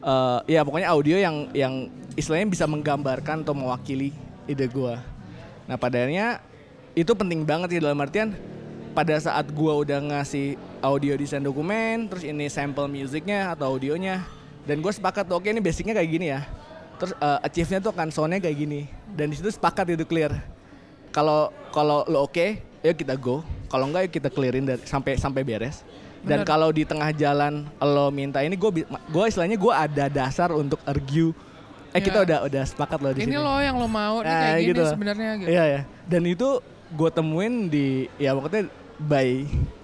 eh, ya pokoknya audio yang yang istilahnya bisa menggambarkan atau mewakili ide gua. Nah, pada akhirnya itu penting banget ya dalam artian pada saat gua udah ngasih audio desain dokumen, terus ini sampel musiknya atau audionya dan gue sepakat oke ini basicnya kayak gini ya. Terus eh, achieve-nya tuh akan soundnya kayak gini dan di situ sepakat itu clear. Kalau kalau lo oke, yuk kita go. Kalau enggak yuk kita clearin dari, sampai sampai beres. Dan kalau di tengah jalan lo minta ini gue gue istilahnya gue ada dasar untuk argue. Eh kita Ya. udah udah sepakat loh di Ini sini. loh yang lo mau nih Nah, kayak gini gitu. sebenarnya gitu. Iya ya. Dan itu gue temuin di ya pokoknya by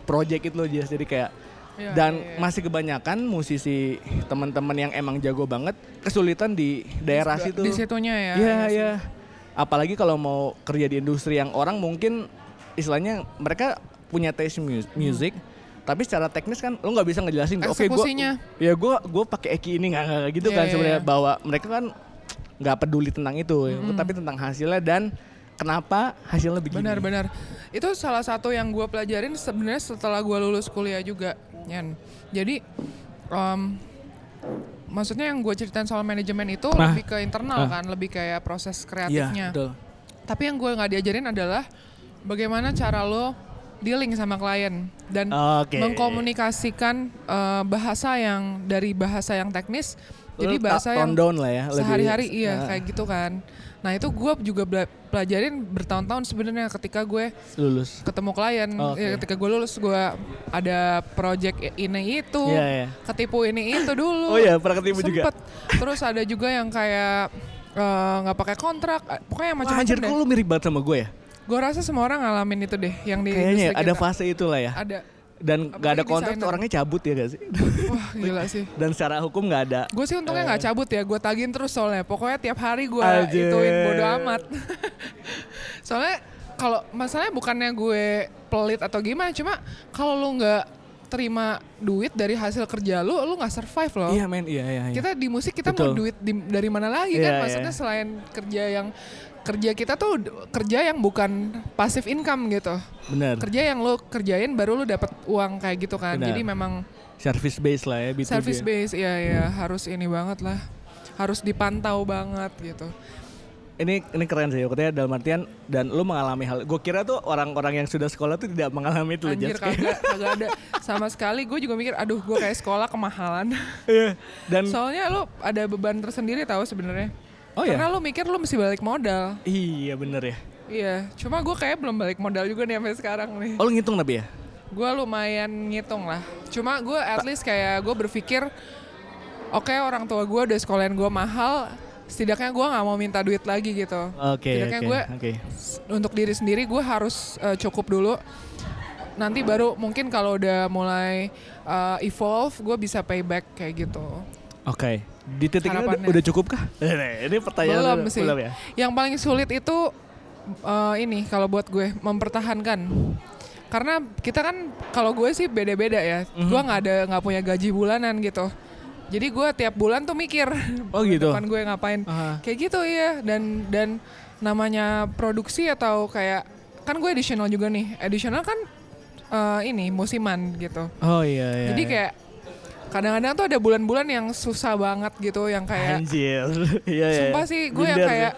project itu loh Jas. Jadi kayak Iya, dan iya, iya. masih kebanyakan musisi teman-teman yang emang jago banget kesulitan di daerah Di- situ. Di situnya ya. Iya iya. Apalagi kalau mau kerja di industri yang orang mungkin istilahnya mereka punya taste mu- music, tapi secara teknis kan lo nggak bisa ngejelasin. Oke gua Eksekusinya. ya gue gue pakai Eki ini nggak gitu Iya, kan iya, sebenarnya iya. bahwa mereka kan nggak peduli tentang itu, tapi tentang hasilnya dan kenapa hasilnya begini. Benar-benar. Itu salah satu yang gue pelajarin sebenarnya setelah gue lulus kuliah juga, Yan. Jadi, em, maksudnya yang gue ceritain soal manajemen itu Nah. lebih ke internal Ah. kan, lebih kayak proses Iya kreatifnya. betul. Tapi yang gue nggak diajarin adalah bagaimana cara lo dealing sama klien dan Oke. mengkomunikasikan eh, bahasa yang dari bahasa yang teknis jadi Lo bahasa yang tone down lah ya. lebih- sehari-hari iya Ah, kayak gitu kan. Nah itu gue juga bela- pelajarin bertahun-tahun sebenarnya ketika gue lulus. ketemu klien, Oke. ya, ketika gue lulus gue ada project ini itu, Iya iya. ketipu ini itu dulu. Oh iya pernah ketemu juga. Terus ada juga yang kayak eh, nggak pakai kontrak, eh, pokoknya macam-macam anjir kok lu mirip banget sama gue ya? Gue rasa semua orang ngalamin itu deh, yang di Kayaknya ya, ada kita. fase itu lah ya. Ada. Dan gak ada Apalagi kontrak tuh orangnya cabut ya gak sih? Wah gila sih. Dan secara hukum gak ada. Gue sih untungnya Eh. nggak cabut ya, gue tagin terus soalnya. Pokoknya tiap hari gue ituin bodo amat. soalnya kalau masalahnya bukannya gue pelit atau gimana, cuma kalau lu nggak terima duit dari hasil kerja lu, lu nggak survive loh. Iya men, iya iya. iya. Kita di musik kita Betul. mau duit di- dari mana lagi Iya, kan? iya. Maksudnya selain kerja yang kerja kita tuh kerja yang bukan passive income gitu. Bener. Kerja yang lu kerjain baru lu dapat uang kayak gitu kan. Benar. Jadi memang Service base lah ya, B2B. service ya. base iya ya harus ini banget lah harus dipantau banget gitu Ini ini keren sih, katanya dalam artian dan lu mengalami hal. Gue kira tuh orang-orang yang sudah sekolah tuh tidak mengalami itu loh, anjir kagak kagak ada sama sekali gue juga mikir aduh gue kayak sekolah kemahalan Iya. Dan soalnya lu ada beban tersendiri tahu sebenarnya oh ya. karena lu mikir lu mesti balik modal Iya bener ya. iya cuma gue kayak belum balik modal juga nih sampai sekarang nih Oh lu ngitung tapi ya? gue lumayan ngitung lah cuma gue at least kayak gue berpikir oke orang tua gue udah sekolahin gue mahal setidaknya gue nggak mau minta duit lagi gitu Oke Setidaknya oke gue oke. untuk diri sendiri gue harus eh, cukup dulu nanti baru mungkin kalau udah mulai eh, evolve gue bisa payback kayak gitu Oke. Di titik ini udah, udah cukup kah? ini pertanyaan belum lu- sih belum ya. yang paling sulit itu eh, ini kalau buat gue mempertahankan karena kita kan kalau gue sih beda-beda ya Mhm. gue nggak ada nggak punya gaji bulanan gitu jadi gue tiap bulan tuh mikir Oh gitu. depan gue ngapain Aha. kayak gitu ya dan dan namanya produksi atau kayak kan gue additional juga nih additional kan eh, ini musiman gitu Oh iya iya. jadi iya. Kadang-kadang tuh ada bulan-bulan yang susah banget gitu yang kayak Anjir. Iya iya. sumpah sih gue yang kayak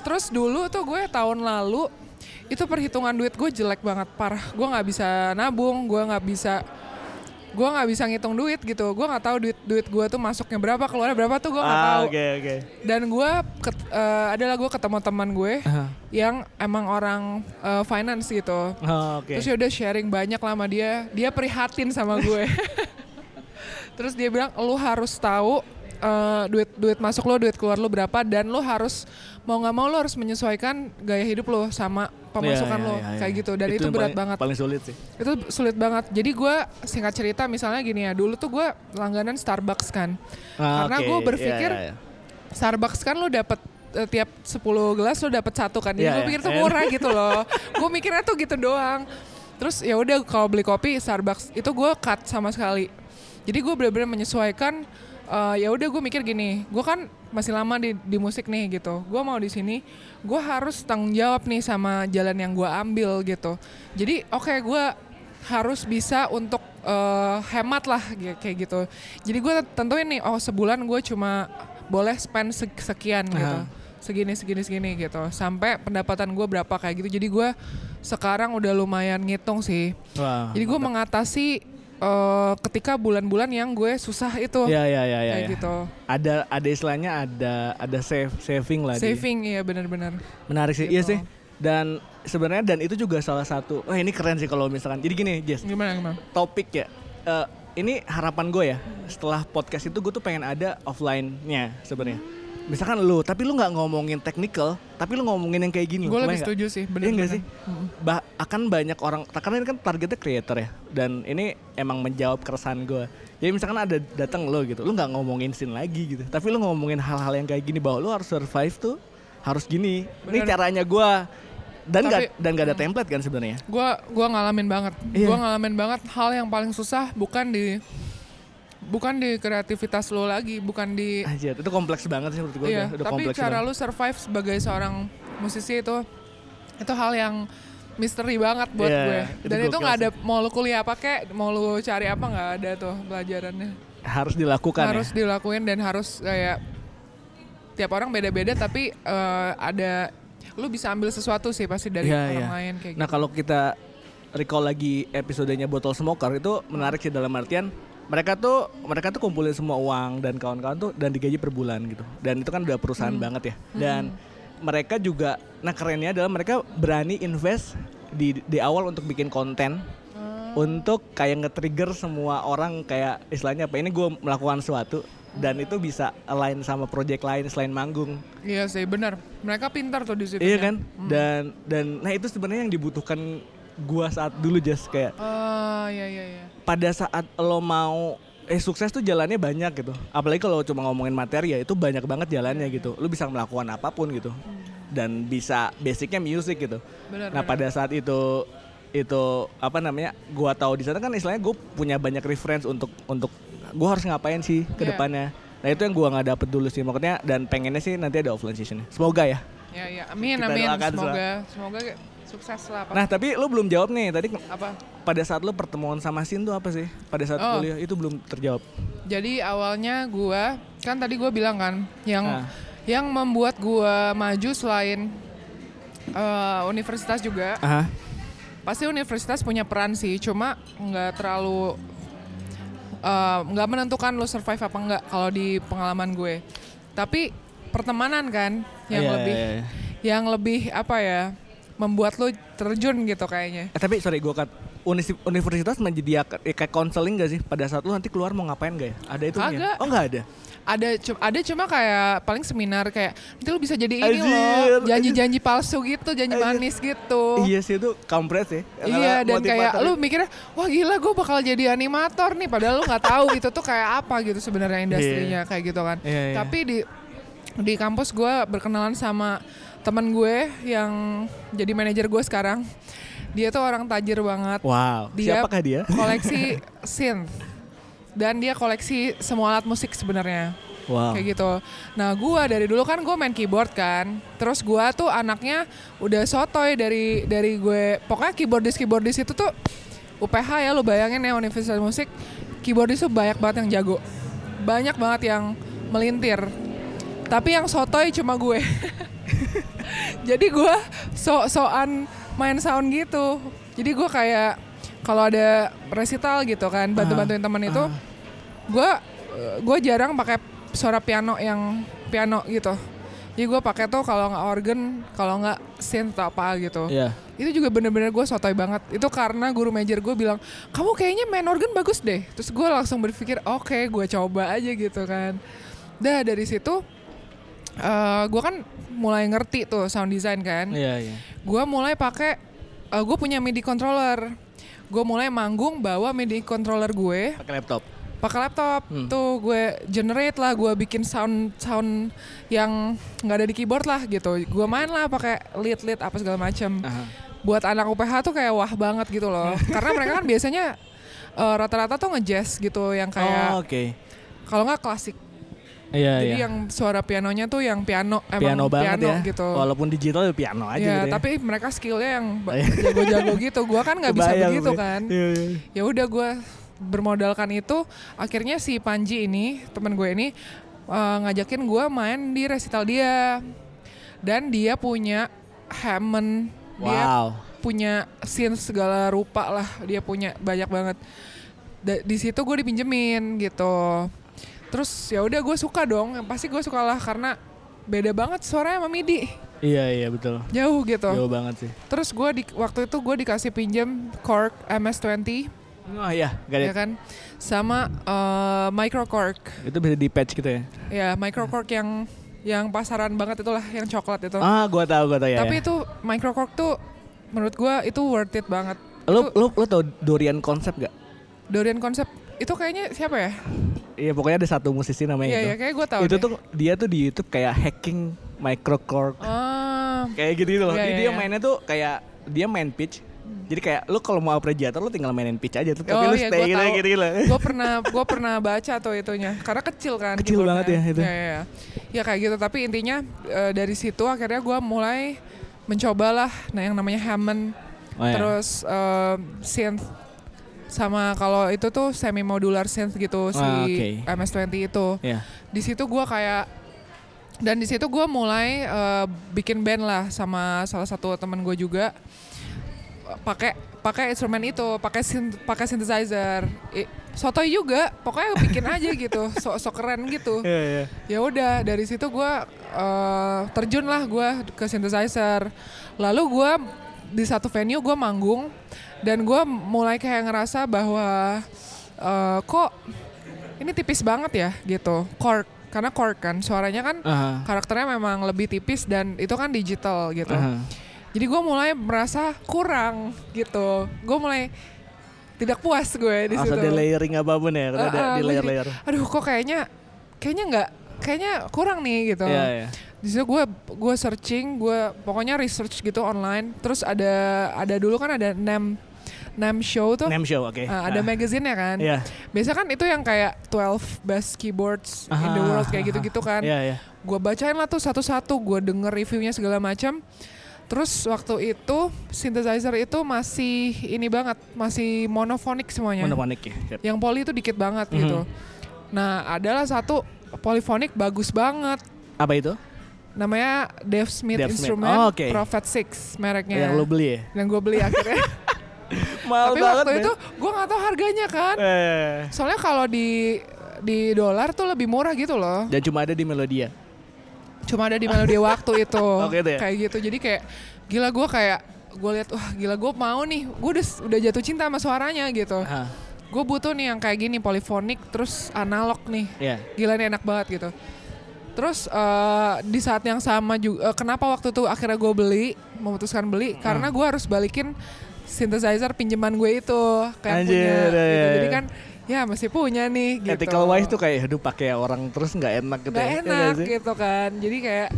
terus dulu tuh gue tahun lalu itu perhitungan duit gue jelek banget parah gue nggak bisa nabung gue nggak bisa gue nggak bisa ngitung duit gitu gue nggak tahu duit duit gue tuh masuknya berapa keluarnya berapa tuh gue nggak Ah, tahu Oke oke. dan gue eh, adalah gue ketemu teman gue Aha. yang emang orang eh, finance gitu Oh, Oke. terus ya udah sharing banyak lah sama dia dia prihatin sama gue terus dia bilang lu harus tahu eh, duit duit masuk lo duit keluar lo berapa dan lo harus mau nggak mau lo harus menyesuaikan gaya hidup lo sama pemasukan Iya, lo iya, iya, kayak gitu dan itu, yang berat paling- banget Paling sulit sih. itu sulit banget jadi gue singkat cerita misalnya gini ya dulu tuh gue langganan Starbucks kan Ah, Karena oke. gue berpikir Iya, iya, iya. Starbucks kan lo dapet eh, tiap 10 gelas lo dapet satu kan. Jadi Iya, gue iya. pikir tuh murah gitu loh. gue mikirnya tuh gitu doang. Terus ya udah kalau beli kopi Starbucks itu gue cut sama sekali. Jadi gue benar-benar menyesuaikan eh, ya udah gue mikir gini gue kan masih lama di di musik nih gitu. Gue mau di sini gue harus tanggung jawab nih sama jalan yang gue ambil gitu. Jadi oke gue harus bisa untuk eh, hemat lah kayak gitu. Jadi gue tentuin nih oh sebulan gue cuma boleh spend sek- sekian gitu. Aha. segini segini segini gitu. Sampai pendapatan gue berapa kayak gitu. Jadi gue sekarang udah lumayan ngitung sih. Wah. jadi gue mengatasi eh, ketika bulan-bulan yang gue susah itu Ya ya ya ya. kayak ya. gitu Ada ada istilahnya ada ada save saving lah. saving iya benar-benar Menarik sih. Gitu. Iya sih. Dan sebenarnya dan itu juga salah satu. Wah ini keren sih kalau misalkan. Jadi gini, Jess. gimana gimana Topik ya. Eh, ini harapan gue ya. Setelah podcast itu gue tuh pengen ada offline-nya sebenarnya. Misalkan lu, tapi lu nggak ngomongin technical, tapi lu ngomongin yang kayak gini. gue lebih setuju sih Iya benar nggak sih? Bah, akan banyak orang, karena ini kan targetnya creator ya, dan ini emang menjawab keresahan gue. Jadi misalkan ada datang lo gitu, lu nggak ngomongin scene lagi gitu, tapi lu ngomongin hal-hal yang kayak gini bahwa lu harus survive tuh harus gini. Ini Bener. caranya gue dan Tapi- dan nggak ada template kan sebenarnya. gue gua ngalamin banget Iya. gue ngalamin banget hal yang paling susah bukan di bukan di kreativitas lo lagi bukan di Anjir, itu kompleks banget sih menurut gue. iya udah, udah tapi kompleks cara banget. lu survive sebagai seorang musisi itu itu hal yang misteri banget buat Iya, gue dan itu nggak ada mau lu kuliah apa kek mau lu cari apa nggak ada tuh pelajarannya harus dilakukan harus ya. dilakuin dan harus kayak tiap orang beda-beda tapi eh, ada lu bisa ambil sesuatu sih pasti dari Iya, orang iya. lain kayak Nah gitu. kalau kita recall lagi episodenya Botol Smoker itu menarik sih dalam artian mereka tuh mereka tuh kumpulin semua uang dan kawan-kawan tuh dan digaji per bulan gitu dan itu kan udah perusahaan Hmm. banget ya dan mereka juga nah kerennya adalah mereka berani invest di di awal untuk bikin konten Hmm. untuk kayak nge-trigger semua orang kayak istilahnya apa ini gue melakukan sesuatu dan itu bisa align sama project lain selain manggung Iya sih benar. Mereka pintar tuh di situ. Iya kan? Dan dan nah itu sebenarnya yang dibutuhkan gua saat dulu Jas kayak Oh iya iya iya. Pada saat lo mau eh sukses tuh jalannya banyak gitu. Apalagi kalau cuma ngomongin materi ya itu banyak banget jalannya gitu. Lu bisa melakukan apa pun gitu. Dan bisa basicnya music gitu. Benar. Nah, pada saat itu itu apa namanya? Gua tahu di sana kan istilahnya gue punya banyak reference untuk untuk gua harus ngapain sih ke Iya. depannya. Nah, itu yang gua nggak dapet dulu sih. Makanya dan pengennya sih nanti ada offline session. Semoga ya. Ya ya. Amin Kita amin. doakan Semoga semoga sukses lah Pak. Nah, tapi lu belum jawab nih. Tadi apa? pada saat lu pertemuan sama Sin tuh apa sih? Pada saat Oh. kuliah itu belum terjawab. Jadi awalnya gua kan tadi gua bilang kan yang Ah. yang membuat gua maju selain eh, universitas juga Aha. pasti universitas punya peran sih cuma nggak terlalu eh, nggak menentukan lo survive apa enggak kalau di pengalaman gue tapi pertemanan kan yang Iya, lebih iya, iya. yang lebih apa ya membuat lo terjun gitu kayaknya Eh, tapi sorry gue kat unis- universitas menyediakan eh, kayak konseling gak sih pada saat lu nanti keluar mau ngapain gak ya? Ada itu Kagak. Oh nggak ada. ada cu- ada cuma kayak paling seminar kayak nanti lo bisa jadi ini loh janji-janji palsu gitu janji Anjir. manis gitu Iya sih itu kampret sih. Iya dan kayak ya. mikirnya wah gila gue bakal jadi animator nih padahal lu nggak tahu itu tuh kayak apa gitu sebenarnya industrinya kayak gitu kan. Iya, iya. Tapi di di kampus gue berkenalan sama teman gue yang jadi manajer gue sekarang. Dia tuh orang tajir banget. Wow. Dia Siapakah dia? koleksi synth dan dia koleksi semua alat musik sebenarnya Wow. kayak gitu. Nah gue dari dulu kan gue main keyboard kan, terus gue tuh anaknya udah sotoy dari dari gue, pokoknya keyboardis keyboardis itu tuh UPH ya lo bayangin ya Universitas Musik, keyboardis tuh banyak banget yang jago, banyak banget yang melintir, tapi yang sotoy cuma gue. Jadi gue sok-sokan main sound gitu. Jadi gue kayak kalau ada resital gitu kan, bantu-bantuin temen itu, gue gue jarang pakai suara piano yang piano gitu. Jadi gue pakai tuh kalau nggak organ, kalau nggak synth atau apa gitu. Iya. Itu juga bener-bener gue sotoy banget. Itu karena guru major gue bilang, kamu kayaknya main organ bagus deh. Terus gue langsung berpikir, oke gue coba aja gitu kan. Dah dari situ, eh gue kan mulai ngerti tuh sound design kan. Iya iya. Gue mulai pakai, gue punya MIDI controller. Gue mulai manggung bawa MIDI controller gue Pakai laptop. pakai laptop Hmm. tuh gue generate lah gue bikin sound sound yang nggak ada di keyboard lah gitu gue main lah pakai lead lead apa segala macam Aha. buat anak UPH tuh kayak wah banget gitu loh karena mereka kan biasanya eh, rata-rata tuh ngejazz gitu yang Oh, kayak oke. kalau nggak klasik. Iya, Jadi iya. yang suara pianonya tuh yang piano emang piano banget ya. gitu. Walaupun digital ya piano aja ya, gitu ya. tapi mereka skillnya yang Iya. jago-jago gitu. Gua kan nggak bisa begitu gue. kan. Iya, iya. Ya udah gue bermodalkan itu. Akhirnya si Panji ini temen gue ini eh, ngajakin gue main di resital dia. Dan dia punya Hammond. Dia Wow. punya synth segala rupa lah. Dia punya banyak banget. Da- di situ gue dipinjemin gitu. Terus ya udah gue suka dong. Pasti gue suka lah karena beda banget suaranya sama MIDI. Iya, iya betul. Jauh gitu. Jauh banget sih. Terus gue di waktu itu gue dikasih pinjam Korg MS20 Oh iya, got ya kan, sama eh, Micro Korg. Itu bisa di patch gitu ya. Ya Micro Korg yang yang pasaran banget itulah yang coklat itu. Ah, gua tahu, gua tahu ya. Tapi ya. itu Micro Korg tuh menurut gue itu worth it banget. lu Itu lu lu tau Dorian konsep gak? Dorian konsep itu kayaknya siapa ya? Iya pokoknya ada satu musisi namanya Iya itu. iya kayak gue tahu. itu deh. tuh dia tuh di YouTube kayak hacking microchord Ah, kayak gitu gitu loh. Iya, Jadi iya, dia iya. mainnya tuh kayak dia main pitch. Jadi kayak lu kalau mau arpeggiator lu tinggal mainin pitch aja tuh. Tapi Oh lu iya, stay gitu tahu. gitu loh. gue pernah gue pernah baca tuh itunya karena kecil kan Kecil banget ya itu. ya, ya, ya. Ya kayak gitu tapi intinya eh, dari situ akhirnya gue mulai mencobalah nah yang namanya Hammond Oh, iya. terus eh, synth sama kalau itu tuh semi modular synth gitu si Ah, oke. MS20 itu Iya. di situ gue kayak dan di situ gue mulai eh, bikin band lah sama salah satu teman gue juga pakai pakai instrumen itu pakai synth- pakai synthesizer I- sotoy juga pokoknya bikin aja gitu sok sok keren gitu Iya, iya. ya udah dari situ gue eh, terjun lah gue ke synthesizer lalu gue di satu venue gue manggung dan gue mulai kayak ngerasa bahwa eh, kok ini tipis banget ya gitu chord karena chord kan suaranya kan Aha. karakternya memang lebih tipis dan itu kan digital gitu Aha. jadi gue mulai merasa kurang gitu gue mulai tidak puas gue di situ di layering apa pun ya, Uh, kalau ada uh, di layer-layer. aduh kok kayaknya kayaknya nggak kayaknya kurang nih gitu Iya, iya. di situ gue gue searching gue pokoknya research gitu online terus ada ada dulu kan ada nem nem show tuh Name show, oke. Uh, ada Ah. magazine ya kan Iya. biasa kan itu yang kayak 12 best keyboards in the Ah, world kayak gitu-gitu kan Iya, iya. gue bacain lah tuh satu-satu gue denger reviewnya segala macam terus waktu itu synthesizer itu masih ini banget masih monofonik semuanya Monophonic ya. Siap. yang poli itu dikit banget Mhm. gitu nah adalah satu polyphonic bagus banget Apa itu? namanya Dave Smith Dave Smith. Instrument Oh, oke. Prophet 6 mereknya Yang lo beli ya? yang gue beli akhirnya Mahal tapi waktu itu gue nggak tahu harganya kan? Eh. soalnya kalau di di dolar tuh lebih murah gitu loh. Dan cuma ada di Melodia. cuma ada di melodi waktu itu. Oh, gitu ya? kayak gitu. Jadi kayak gila gue kayak gue lihat wah gila gue mau nih. Gue udah udah jatuh cinta sama suaranya gitu. Ah, gue butuh nih yang kayak gini polifonik terus analog nih. Iya. gila nih enak banget gitu. Terus eh, di saat yang sama juga kenapa waktu itu akhirnya gue beli memutuskan beli? Ah. karena gue harus balikin synthesizer pinjaman gue itu kayak Anjir, punya iya, gitu. iya, jadi iya. kan ya masih punya nih gitu Ethical wise tuh kayak aduh pakai orang terus nggak enak gitu. Gak ya. Iya enak sih? gitu kan jadi kayak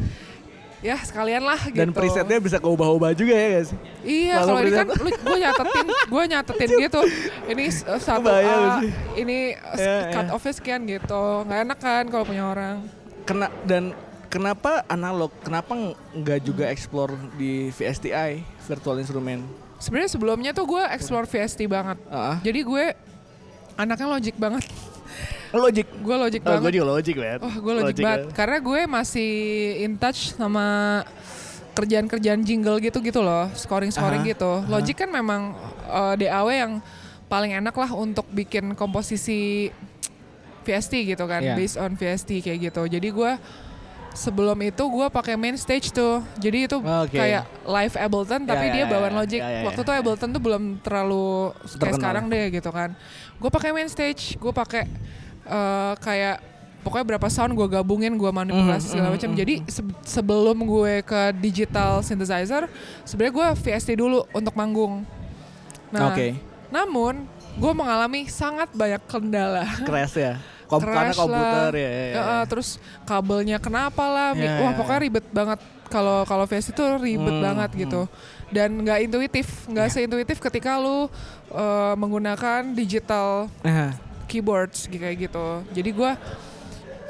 ya sekalian lah gitu Dan presetnya bisa ke ubah-ubah juga ya guys. Iya, Kalau ini kan gue nyatetin, gue nyatetin gitu. Ini s- satu Kebayang A, sih. ini Iya, cut iya. off sekian gitu. Nggak enak kan kalau punya orang. Kena dan kenapa analog? Kenapa nggak juga explore di VSTI virtual instrument? Sebenarnya sebelumnya tuh gue explore VST banget. Ah, Jadi gue anaknya logic banget. logic. Gue logic Oh, gue banget. juga logic banget. Oh, gue logic, banget. Karena gue masih in touch sama kerjaan-kerjaan jingle gitu gitu loh, scoring-scoring Aha, gitu. Logic kan memang eh, DAW yang paling enak lah untuk bikin komposisi VST gitu kan, Iya. based on VST kayak gitu. Jadi gue sebelum itu gue pakai main stage tuh. Jadi itu Oke. kayak live Ableton tapi Ya, dia ya, bawaan ya. Logic. Ya, ya, Waktu ya. itu Ableton tuh belum terlalu kayak Terkenal. sekarang deh gitu kan. Gue pakai main stage, gue pakai eh, kayak pokoknya berapa sound gue gabungin, gue manipulasi Mhm, segala mhm, macam. mhm. Jadi se- sebelum gue ke digital synthesizer, sebenarnya gue VST dulu untuk manggung. Nah, Oke. namun gue mengalami sangat banyak kendala. Crash ya. Kom karena komputer lah. ya. ya, ya. Ya, terus kabelnya kenapa lah? Ya, Wah ya, pokoknya ribet banget. Kalau kalau VST itu ribet Hmm, banget gitu. Dan nggak intuitif, nggak seintuitif ketika lu eh, menggunakan digital Aha. keyboards kayak gitu. Jadi gue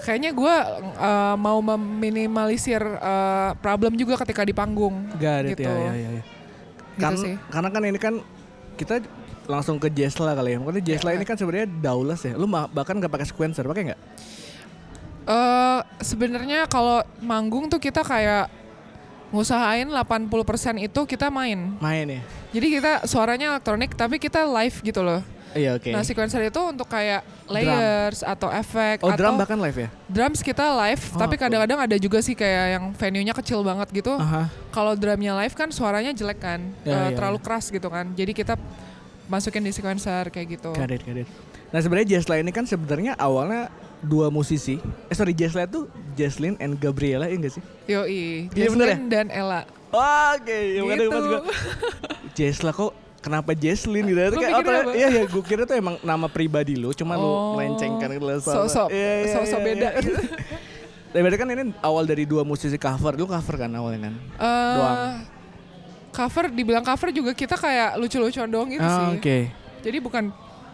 kayaknya gue uh, mau meminimalisir uh, problem juga ketika di panggung. Got it, gitu. ya, ya, ya, ya. Gitu Kan- sih. Karena kan ini kan kita langsung ke Jesla kali ya. Makanya Jesla Ya. ini kan sebenarnya daulas ya. Lu bahkan nggak pakai sequencer, pakai nggak? Eh sebenarnya kalau manggung tuh kita kayak ngusahain 80% itu kita main. Main ya. Jadi kita suaranya elektronik tapi kita live gitu loh. Iya oke. Nah, sequencer itu untuk kayak layers atau efek Oh atau drum bahkan live ya? drums kita live, Oh, tapi kadang-kadang ada juga sih kayak yang venue-nya kecil banget gitu. Aha. Kalau drumnya live kan suaranya jelek kan, Ya, eh, ya, terlalu ya. keras gitu kan. Jadi kita masukin di sequencer kayak gitu. Got it. Nah sebenarnya Jesla ini kan sebenarnya awalnya dua musisi. Eh sorry Jesla itu Jesslyn and Gabriela ya enggak sih? Yoi, Iya, bener ya? Dan Ella. Oke, ya makanya Gitu. pas gua Jesla kok kenapa Jesslyn gitu? Itu Lu kayak apa? Iya ya, gue kira tuh emang nama pribadi lu, cuma lu Oh, melencengkan ke dalam sok-sok- sok-sok beda gitu. Tapi kan ini awal dari dua musisi cover, lu cover kan awalnya kan? Eh, Doang. Cover, dibilang cover juga kita kayak lucu-lucuan doang gitu Ah, sih. Oke. Jadi bukan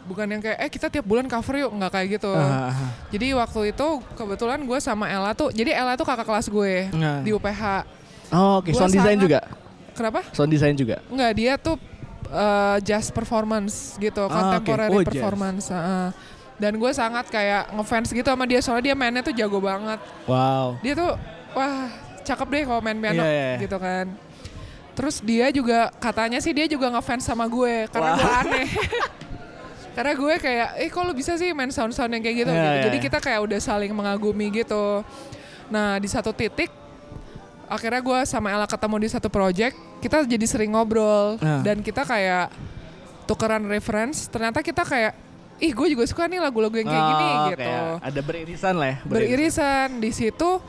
bukan yang kayak eh kita tiap bulan cover yuk nggak kayak gitu. Ah, ah. Jadi waktu itu kebetulan gue sama Ella tuh, jadi Ella tuh kakak kelas gue Nah. di UPH. Oh, oke, Gua sound design sangat- juga. Kenapa? Sound design juga. Enggak, dia tuh eh, jazz performance gitu, contemporary Oh, jazz. performance. heeh. Dan gue sangat kayak ngefans gitu sama dia soalnya dia mainnya tuh jago banget. Wow. Dia tuh wah cakep deh kalau main piano Iya, iya, iya. gitu kan. Terus dia juga katanya sih dia juga ngefans sama gue karena Wah. gue aneh. karena gue kayak, eh kok lu bisa sih main sound-sound yang kayak gitu? Iya, gitu. iya, Jadi iya. kita kayak udah saling mengagumi gitu. Nah di satu titik akhirnya gue sama Ella ketemu di satu project kita jadi sering ngobrol Ah. dan kita kayak tukeran reference ternyata kita kayak ih gue juga suka nih lagu-lagu yang kayak gini Oh, gitu kayak ada beririsan lah ya. beririsan di situ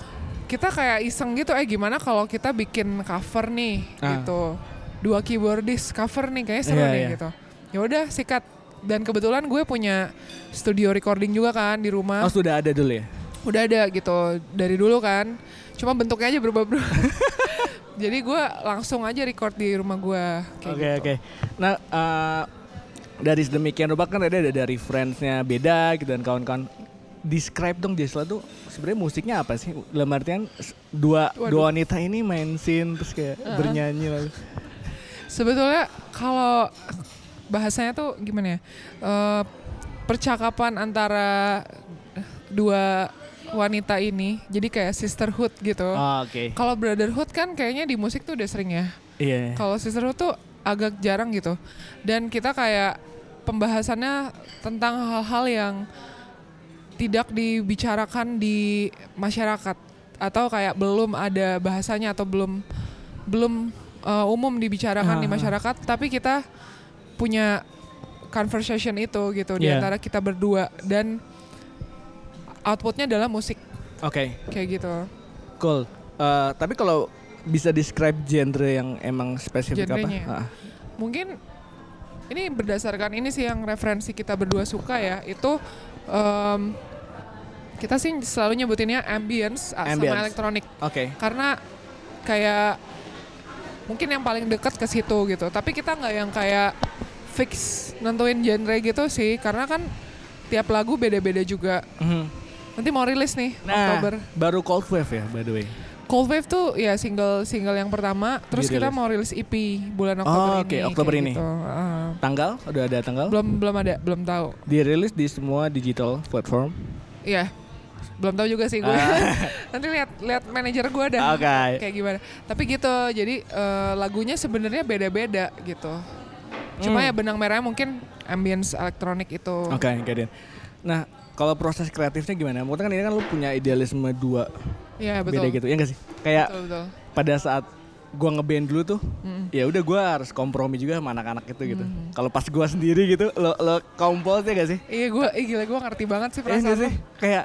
kita kayak iseng gitu eh gimana kalau kita bikin cover nih Ah. gitu dua keyboardist cover nih kayaknya seru Iya, nih iya. gitu ya udah sikat dan kebetulan gue punya studio recording juga kan di rumah Oh sudah ada dulu ya? udah ada gitu dari dulu kan cuma bentuknya aja berubah berubah jadi gue langsung aja record di rumah gue Oke gitu. oke. Nah eh, dari sedemikian rupa kan ada ada reference-nya beda gitu dan kawan-kawan. Describe dong Jesla tuh sebenarnya musiknya apa sih? Dalam artian dua Waduh. dua wanita ini main scene terus kayak bernyanyi lalu. Sebetulnya kalau bahasanya tuh gimana ya? Eh, percakapan antara dua wanita ini jadi kayak sisterhood gitu. Oh, Oke. Kalau brotherhood kan kayaknya di musik tuh udah sering ya. Iya. Kalau sisterhood tuh agak jarang gitu. Dan kita kayak pembahasannya tentang hal-hal yang tidak dibicarakan di masyarakat atau kayak belum ada bahasanya atau belum belum uh, umum dibicarakan di Ah. masyarakat tapi kita punya conversation itu gitu di Yeah. antara kita berdua dan outputnya adalah musik Oke. kayak gitu. Cool. Eh, tapi kalau bisa describe genre yang emang spesifik Genrenya. apa? Ah. mungkin ini berdasarkan ini sih yang referensi kita berdua suka ya itu em, kita sih selalu nyebutinnya ambience, ah, Ambience. sama elektronik Oke. karena kayak mungkin yang paling dekat ke situ gitu tapi kita nggak yang kayak fix nentuin genre gitu sih karena kan tiap lagu beda-beda juga Mhm. nanti mau rilis nih Nah, Oktober baru Cold Wave ya by the way. Cold Wave tuh ya single single yang pertama terus kita mau rilis EP bulan Oktober Oh, ini oke, Oktober ini. gitu. Ah. Tanggal? Udah ada tanggal? belum belum ada belum tahu Dirilis di semua digital platform. Iya belum tahu juga sih gue Ah. nanti lihat lihat manajer gue dah Oke. kayak gimana tapi gitu jadi eh, lagunya sebenarnya beda-beda gitu cuma Hmm. ya benang merahnya mungkin ambience elektronik itu Oke, got it. Nah, kalau proses kreatifnya gimana? Maksudnya kan ini kan lu punya idealisme dua Iya betul beda gitu, ya nggak sih? Kayak betul betul pada saat gua ngeband dulu tuh, Mm. ya udah gua harus kompromi juga sama anak-anak itu gitu. Hmm. Kalau pas gua sendiri gitu, lo lo kompos ya gak sih? iya gue eh, gila gue ngerti banget sih Iya perasaan sih? lo Kayak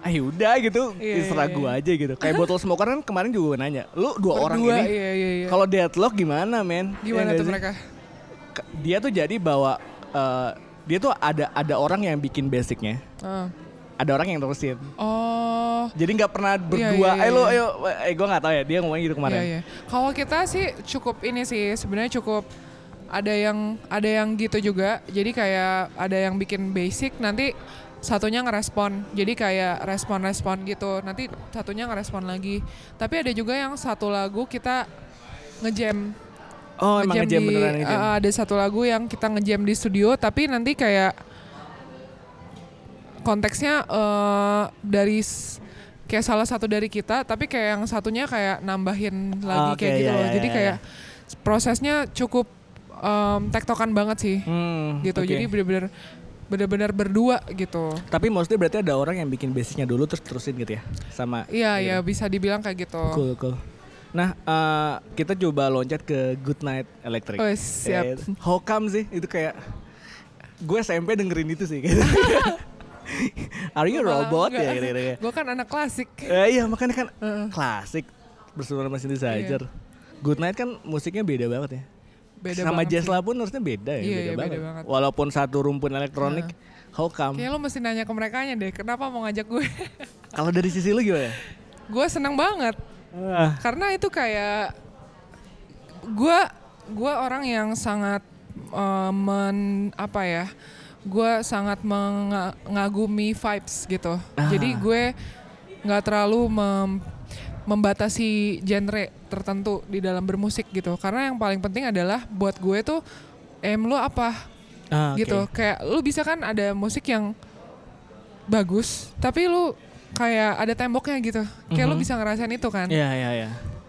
ah udah gitu, Iya, terserah iya, gua aja gitu. Kayak botol smoker kan kemarin juga gua nanya, lu dua orang Berdua, ini iya iya iya kalau deadlock gimana men? Ya gimana nggak tuh mereka Dia tuh jadi bawa eh, dia tuh ada ada orang yang bikin basicnya, Ah. ada orang yang terusin. oh Jadi nggak pernah berdua, iya, eh lo, iya. ayo, eh gue nggak tahu ya, dia ngomongin gitu kemarin. Iya, iya. Kalau kita sih cukup ini sih sebenarnya cukup ada yang ada yang gitu juga jadi kayak ada yang bikin basic nanti satunya ngerespon. Jadi kayak respon-respon gitu. Nanti satunya ngerespon lagi. Tapi ada juga yang satu lagu kita ngejam. Oh, emang ngejam di- beneran ngejam. uh, ada satu lagu yang kita ngejam di studio tapi nanti kayak konteksnya eh, dari kayak salah satu dari kita tapi kayak yang satunya kayak nambahin lagi Oke, kayak gitu iya, loh. iya, jadi iya, kayak prosesnya cukup em, tektokan banget sih. Hmm, gitu. oke. jadi bener-bener bener-bener berdua gitu Tapi maksudnya berarti ada orang yang bikin basicnya dulu terus terusin gitu ya sama. iya gitu. ya bisa dibilang kayak gitu Cool cool. Nah eh, kita coba loncat ke Good Night Electric. Oh, siap. Eh, how come sih itu kayak gue SMP dengerin itu sih. gitu. Are you a robot ya gitu, gitu, gue kan anak klasik Eh, iya makanya kan Heeh. klasik bersama sama synthesizer. Good Night kan musiknya beda banget ya. Beda sama banget Jazz lah pun harusnya beda ya, Iya, beda, iya, beda banget. banget. Walaupun satu rumpun elektronik, how come? Kayak lo mesti nanya ke mereka deh, kenapa mau ngajak gue? Kalau dari sisi lu gimana? gue seneng banget, Ah, karena itu kayak gue gue orang yang sangat eh, men apa ya, gue sangat mengagumi vibes gitu. Ah. Jadi gue nggak terlalu mem- membatasi genre tertentu di dalam bermusik gitu. Karena yang paling penting adalah buat gue tuh aim lu apa ah, gitu kayak lu bisa kan ada musik yang bagus tapi lu kayak ada temboknya gitu kayak lu Mhm. bisa ngerasain itu kan Iya iya iya.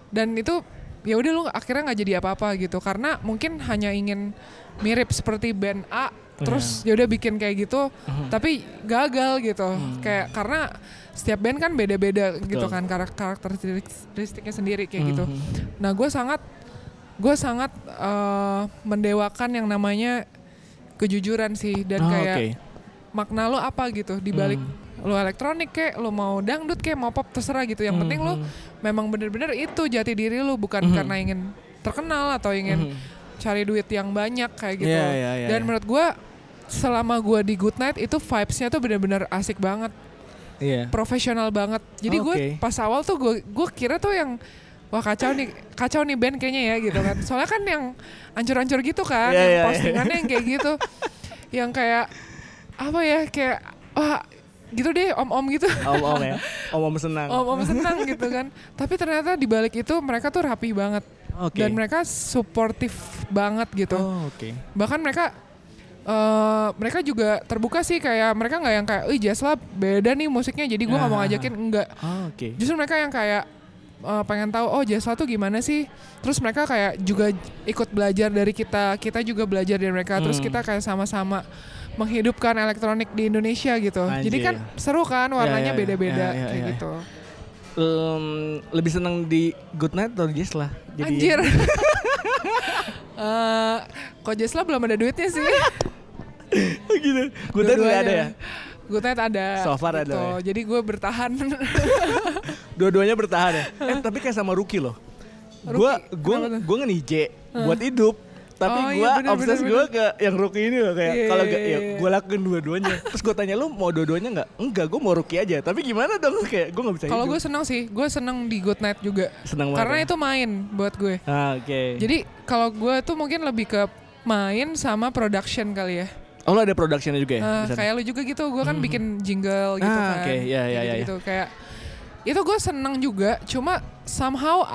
dan itu ya udah lu akhirnya nggak jadi apa-apa gitu karena mungkin hanya ingin mirip seperti band A terus ya udah bikin kayak gitu Iya. Mhm. tapi gagal gitu kayak karena setiap band kan beda-beda gitu kan karak- karakteristiknya sendiri kayak gitu Mhm. Nah, gue sangat gue sangat eh, mendewakan yang namanya kejujuran sih dan Oh, kayak oke. makna lo apa gitu di balik Hmm. lo elektronik kek, lo mau dangdut kek, mau pop terserah gitu. Yang penting lo Mhm. memang bener-bener itu jati diri lo bukan Mhm. karena ingin terkenal atau ingin Mhm. cari duit yang banyak kayak gitu. Iya, iya, iya, dan iya. menurut gue selama gue di Good Night itu vibes-nya tuh bener-bener asik banget, Iya. profesional banget. Jadi gue Oke. pas awal tuh gue gue kira tuh yang wah kacau nih kacau nih band kayaknya ya gitu kan. Soalnya kan yang ancur-ancur gitu kan, Iya, yang iya, iya. postingannya yang kayak gitu, yang kayak apa ya kayak wah gitu deh om-om gitu. Om-om ya. Om-om senang. Om-om senang gitu kan. Tapi ternyata di balik itu mereka tuh rapi banget Oke. dan mereka suportif banget gitu Oh, oke. bahkan mereka eh mereka juga terbuka sih kayak mereka nggak yang kayak, "Ih, Jazz Lab beda nih musiknya, jadi gua nggak mau Ah. ngajakin." Enggak. Oh, oke. Justru mereka yang kayak eh, pengen tahu, "Oh, Jazz Lab tuh gimana sih?" Terus mereka kayak juga ikut belajar dari kita, kita juga belajar dari mereka. Terus Hmm. kita kayak sama-sama menghidupkan elektronik di Indonesia gitu. Jadi Anjir. kan seru kan warnanya Ya, ya, ya. beda-beda Ya, ya, kayak ya. gitu. Em, lebih senang di Good Night atau Jazz lah? Jadi Anjir. Eh, kok Jazz Lab belum ada duitnya sih. gitu. Night udah ada ya? Good Night ada. So far ada gitu. ya? Jadi gue bertahan. Dua-duanya bertahan ya. Eh, tapi kayak sama Rookie loh. Gua kenapa tuh? gua nge-DJ buat hidup. Tapi Oh, iya, gua bener, obses gua ke yang Rookie ini loh kayak Iya, kalau iya, gak ya iya. gua lakuin dua-duanya. Terus gua tanya lu mau dua-duanya nggak? Enggak, gua mau Rookie aja. Tapi gimana dong kayak gua nggak bisa Kalau gue seneng sih, gue seneng di Good Night juga. banget. Karena ya? itu main buat gue. Ah, oke. Jadi kalau gue tuh mungkin lebih ke main sama production kali ya. Oh, lu ada productionnya juga ya? Sana? kayak lu juga gitu, gue kan bikin jingle gitu Ah, kan. oke. Iya, iya, iya, gitu, Kayak itu gue seneng juga, cuma somehow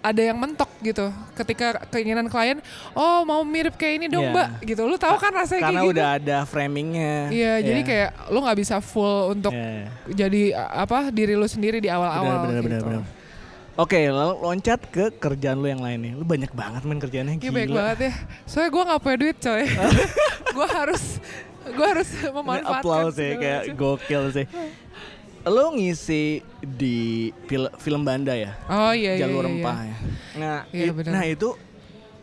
ada yang mentok gitu. Ketika keinginan klien, oh mau mirip kayak ini dong Iya. mbak, gitu. Lu tahu kan rasanya Karena kayak gitu. udah ada framingnya. Iya, jadi kayak lu nggak bisa full untuk Iya. jadi apa diri lu sendiri di awal-awal Benar, benar, gitu. benar, benar. Oke, lalu loncat ke kerjaan lu yang lain nih. Lu banyak banget main kerjaannya Iya gila. baik banget ya. Soalnya gue nggak punya duit coy. gue harus gue harus memanfaatkan. applause ya segala kayak gokil sih. Lu ngisi di fil- film Banda ya? Oh iya iya. Jalur iya, iya. Rempah ya. Nah, Iya, benar. nah itu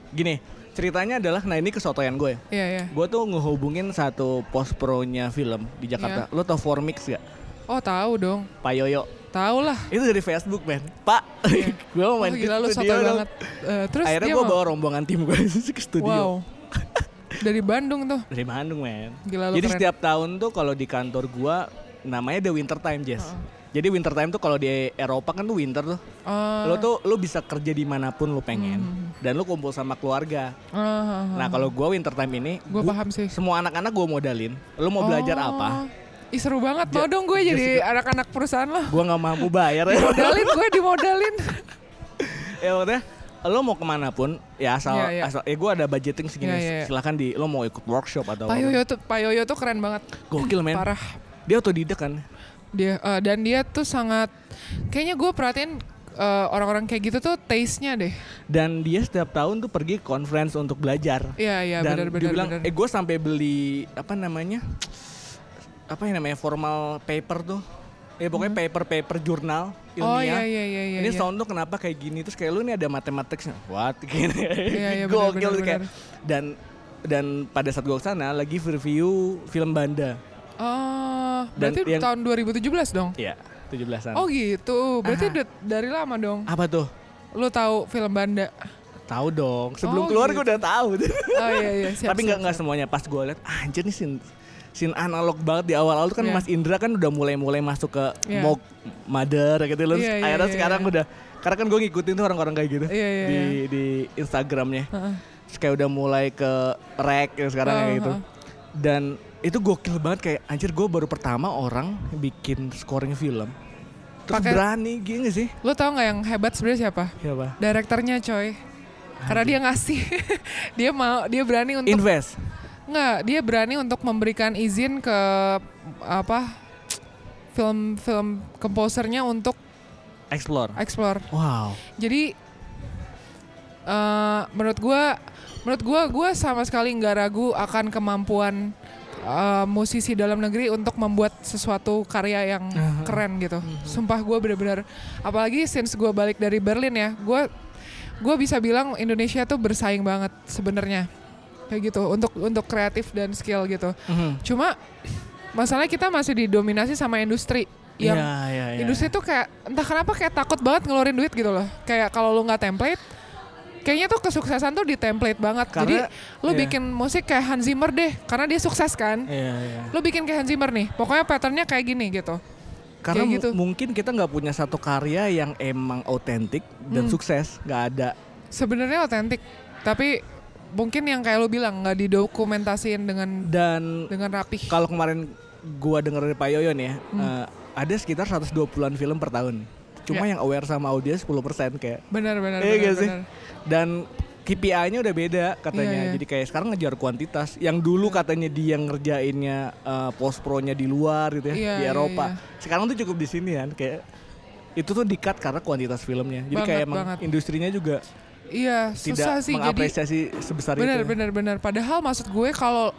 gini, ceritanya adalah nah ini kesotoyan gue ya. Iya iya. Gue tuh ngehubungin satu post pro-nya film di Jakarta. Iya. Lu tau Formix gak? Oh tahu dong. Pak Yoyo. Tahu lah. Itu dari Facebook, men. Pak, gue mau Oh, main gila lu ke studio dong. banget. Eh, terus Akhirnya gue bawa rombongan tim gue ke studio. Wow. Dari Bandung tuh. Dari Bandung, men. Gila Jadi keren. setiap tahun tuh kalau di kantor gua namanya The Winter Time, Jess. Jadi winter time tuh kalau di Eropa kan tuh winter tuh. Oh. Lo tuh lo bisa kerja di mana pun lo pengen Hmm. dan lo kumpul sama keluarga. Ah, Nah kalau gua winter time ini, gue gua- paham sih. semua anak-anak gue modalin. Lo mau belajar Oh. apa? Ih seru banget, mau dong gue jadi anak-anak perusahaan lo. Gue nggak mampu bayar ya. Modalin gue dimodalin. ya maksudnya lo mau ke mana pun ya asal Iya, iya. asal eh gue ada budgeting segini Iya, iya, iya. silakan di lo mau ikut workshop atau Pak apa. Yoyo tuh, Pak Yoyo tuh keren banget. gokil men Parah. dia otodidak kan Dia eh, dan dia tuh sangat kayaknya gue perhatiin eh, orang-orang kayak gitu tuh taste-nya deh. dan dia setiap tahun tuh pergi conference untuk belajar Iya iya dan benar dia benar bilang benar. eh gue sampai beli apa namanya apa yang namanya formal paper tuh eh pokoknya paper paper jurnal ilmiah Hmm. Oh iya iya iya iya. ini iya. sound tuh kenapa kayak gini terus kayak lu nih ada matematiknya what gini Iya, iya, gokil kayak dan dan pada saat gue ke sana lagi review film Banda Oh, Dan berarti yang- tahun 2017 dong? Iya, 17-an. Oh gitu, berarti Aha. udah dari lama dong. Apa tuh? Lu tahu film Banda? Tahu dong. Sebelum Oh, keluar gitu. gue udah tahu. Oh iya iya, siap. Tapi nggak nggak semuanya. Pas gue liat, ah, anjir nih sin sin analog banget di awal-awal tuh kan Iya. Mas Indra kan udah mulai-mulai masuk ke Iya. Mog Mother gitu loh. Terus Iya, iya, Akhirnya iya, sekarang iya. udah karena kan gue ngikutin tuh orang-orang kayak gitu Iya, iya, di iya. di Instagramnya. Terus kayak udah mulai ke rek ya sekarang kayak Oh, gitu. Dan itu gokil banget kayak anjir gue baru pertama orang bikin scoring film. Terus Pakai- berani gini sih. Lu tau nggak yang hebat sebenarnya siapa? Siapa? Direkturnya coy. Karena dia ngasih, dia mau, dia berani untuk Invest. Nggak, dia berani untuk memberikan izin ke apa film-film komposernya untuk Explore. explore. Wow. Jadi eh menurut gua menurut gua gua sama sekali nggak ragu akan kemampuan eh, musisi dalam negeri untuk membuat sesuatu karya yang keren gitu. Sumpah gua bener-bener apalagi since gua balik dari Berlin ya, gua gua bisa bilang Indonesia tuh bersaing banget sebenarnya. Kayak gitu untuk untuk kreatif dan skill gitu. Mhm. Cuma masalahnya kita masih didominasi sama industri yang Iya, iya, iya. industri tuh kayak entah kenapa kayak takut banget ngeluarin duit gitu loh. Kayak kalau lu nggak template, kayaknya tuh kesuksesan tuh di template banget. Jadi Karena- lu iya. bikin musik kayak Hans Zimmer deh, karena dia sukses kan. Iya, iya. Lu bikin kayak Hans Zimmer nih, pokoknya patternnya kayak gini gitu. Karena Kayak gitu. mungkin kita nggak punya satu karya yang emang autentik dan Hmm. sukses, nggak ada. Sebenarnya otentik, tapi mungkin yang kayak lu bilang nggak didokumentasiin dengan Dan dengan rapih. kalau kemarin gua denger dari Pak Yoyo nih ya, Hmm. eh, ada sekitar 120-an film per tahun. Cuma Ya. yang aware sama audiens 10% kayak. Benar benar Iya benar. sih? benar. Dan KPI-nya udah beda katanya. Iya, iya. Jadi kayak sekarang ngejar kuantitas. Yang dulu katanya dia ngerjainnya eh, post pro-nya di luar gitu ya, Iya, di iya, Eropa. iya. Sekarang tuh cukup di sini kan kayak itu tuh di-cut karena kuantitas filmnya. Jadi Banget, kayak emang banget. industrinya juga Iya, susah tidak sih jadi mengapresiasi sebesar benar itu. benar benar padahal maksud gue kalau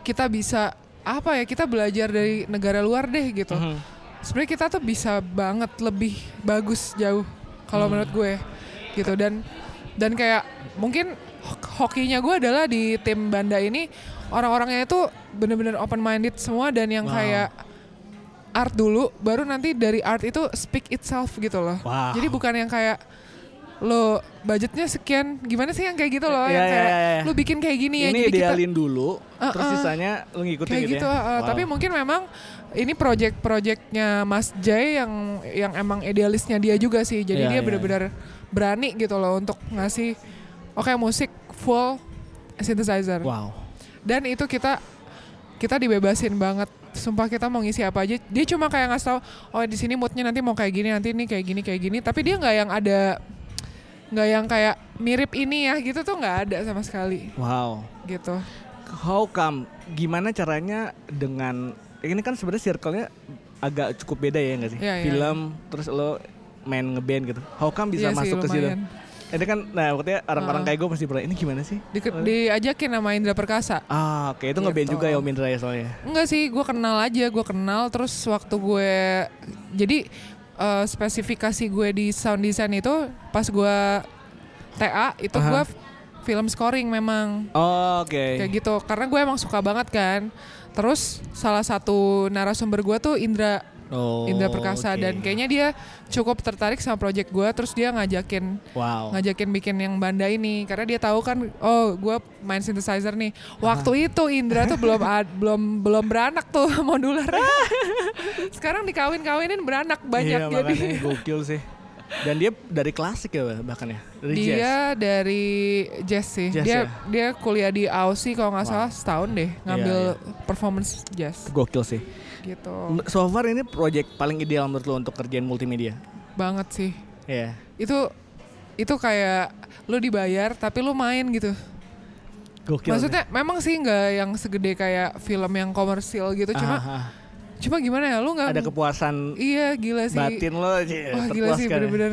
kita bisa apa ya kita belajar dari negara luar deh gitu Mhm. sebenarnya kita tuh bisa banget lebih bagus jauh kalau Hmm. menurut gue gitu dan dan kayak mungkin ho- hokinya gue adalah di tim Banda ini orang-orangnya itu bener-bener open minded semua dan yang Wow. kayak art dulu baru nanti dari art itu speak itself gitu loh Wow. jadi bukan yang kayak lo budgetnya sekian gimana sih yang kayak gitu loh Iya, yang iya, kayak iya, iya. lo bikin kayak gini ya Ini jadi kita idealin dulu, Uh-uh. terus sisanya lu ngikutin kayak gitu, gitu, ya. uh, Wow. tapi mungkin memang ini project-projectnya Mas Jay yang yang emang idealisnya dia juga sih jadi Iya, dia iya, benar-benar berani gitu loh untuk ngasih oke musik full synthesizer Wow. dan itu kita kita dibebasin banget sumpah kita mau ngisi apa aja dia cuma kayak ngasih tau oh di sini moodnya nanti mau kayak gini nanti ini kayak gini kayak gini tapi dia nggak yang ada nggak yang kayak mirip ini ya gitu tuh nggak ada sama sekali Wow. gitu How come? Gimana caranya dengan ini kan sebenarnya circle-nya agak cukup beda ya nggak sih? Iya, iya, Film terus lo main ngeband gitu. How come bisa sih, masuk ke situ? Ini kan nah maksudnya orang-orang Uh. kayak gue pasti pernah ini gimana sih? Di, diajakin sama Indra Perkasa Ah, oke itu ngeband Gitu. juga ya Om Indra ya soalnya. Enggak sih, gue kenal aja, gue kenal terus waktu gue jadi eh, spesifikasi gue di sound design itu pas gue TA itu gue film scoring memang Oh, oke. kayak gitu karena gue emang suka banget kan. Terus salah satu narasumber gue tuh Indra Oh, Indra Perkasa oke. dan kayaknya dia cukup tertarik sama project gue terus dia ngajakin Wow. ngajakin bikin yang banda ini karena dia tahu kan oh gue main synthesizer nih waktu itu Indra tuh belum ad- belum belum beranak tuh modular sekarang dikawin-kawinin beranak banyak iya, jadi gokil sih. Dan dia dari klasik ya bahkan ya. Dari jazz. dia dari jazz sih Jazz dia ya? dia kuliah di Aussie kalau nggak Wow. salah setahun deh ngambil Iya, performance jazz Gokil sih. Gitu So far ini project paling ideal menurut lo untuk kerjain multimedia. banget sih Iya. itu itu kayak lu dibayar tapi lu main gitu Gokil. maksudnya memang sih nggak yang segede kayak film yang komersil gitu sih. cuma Ah, ah. cuma gimana ya lu nggak ada kepuasan iya gila sih batin lo aja wah gila sih ya. bener-bener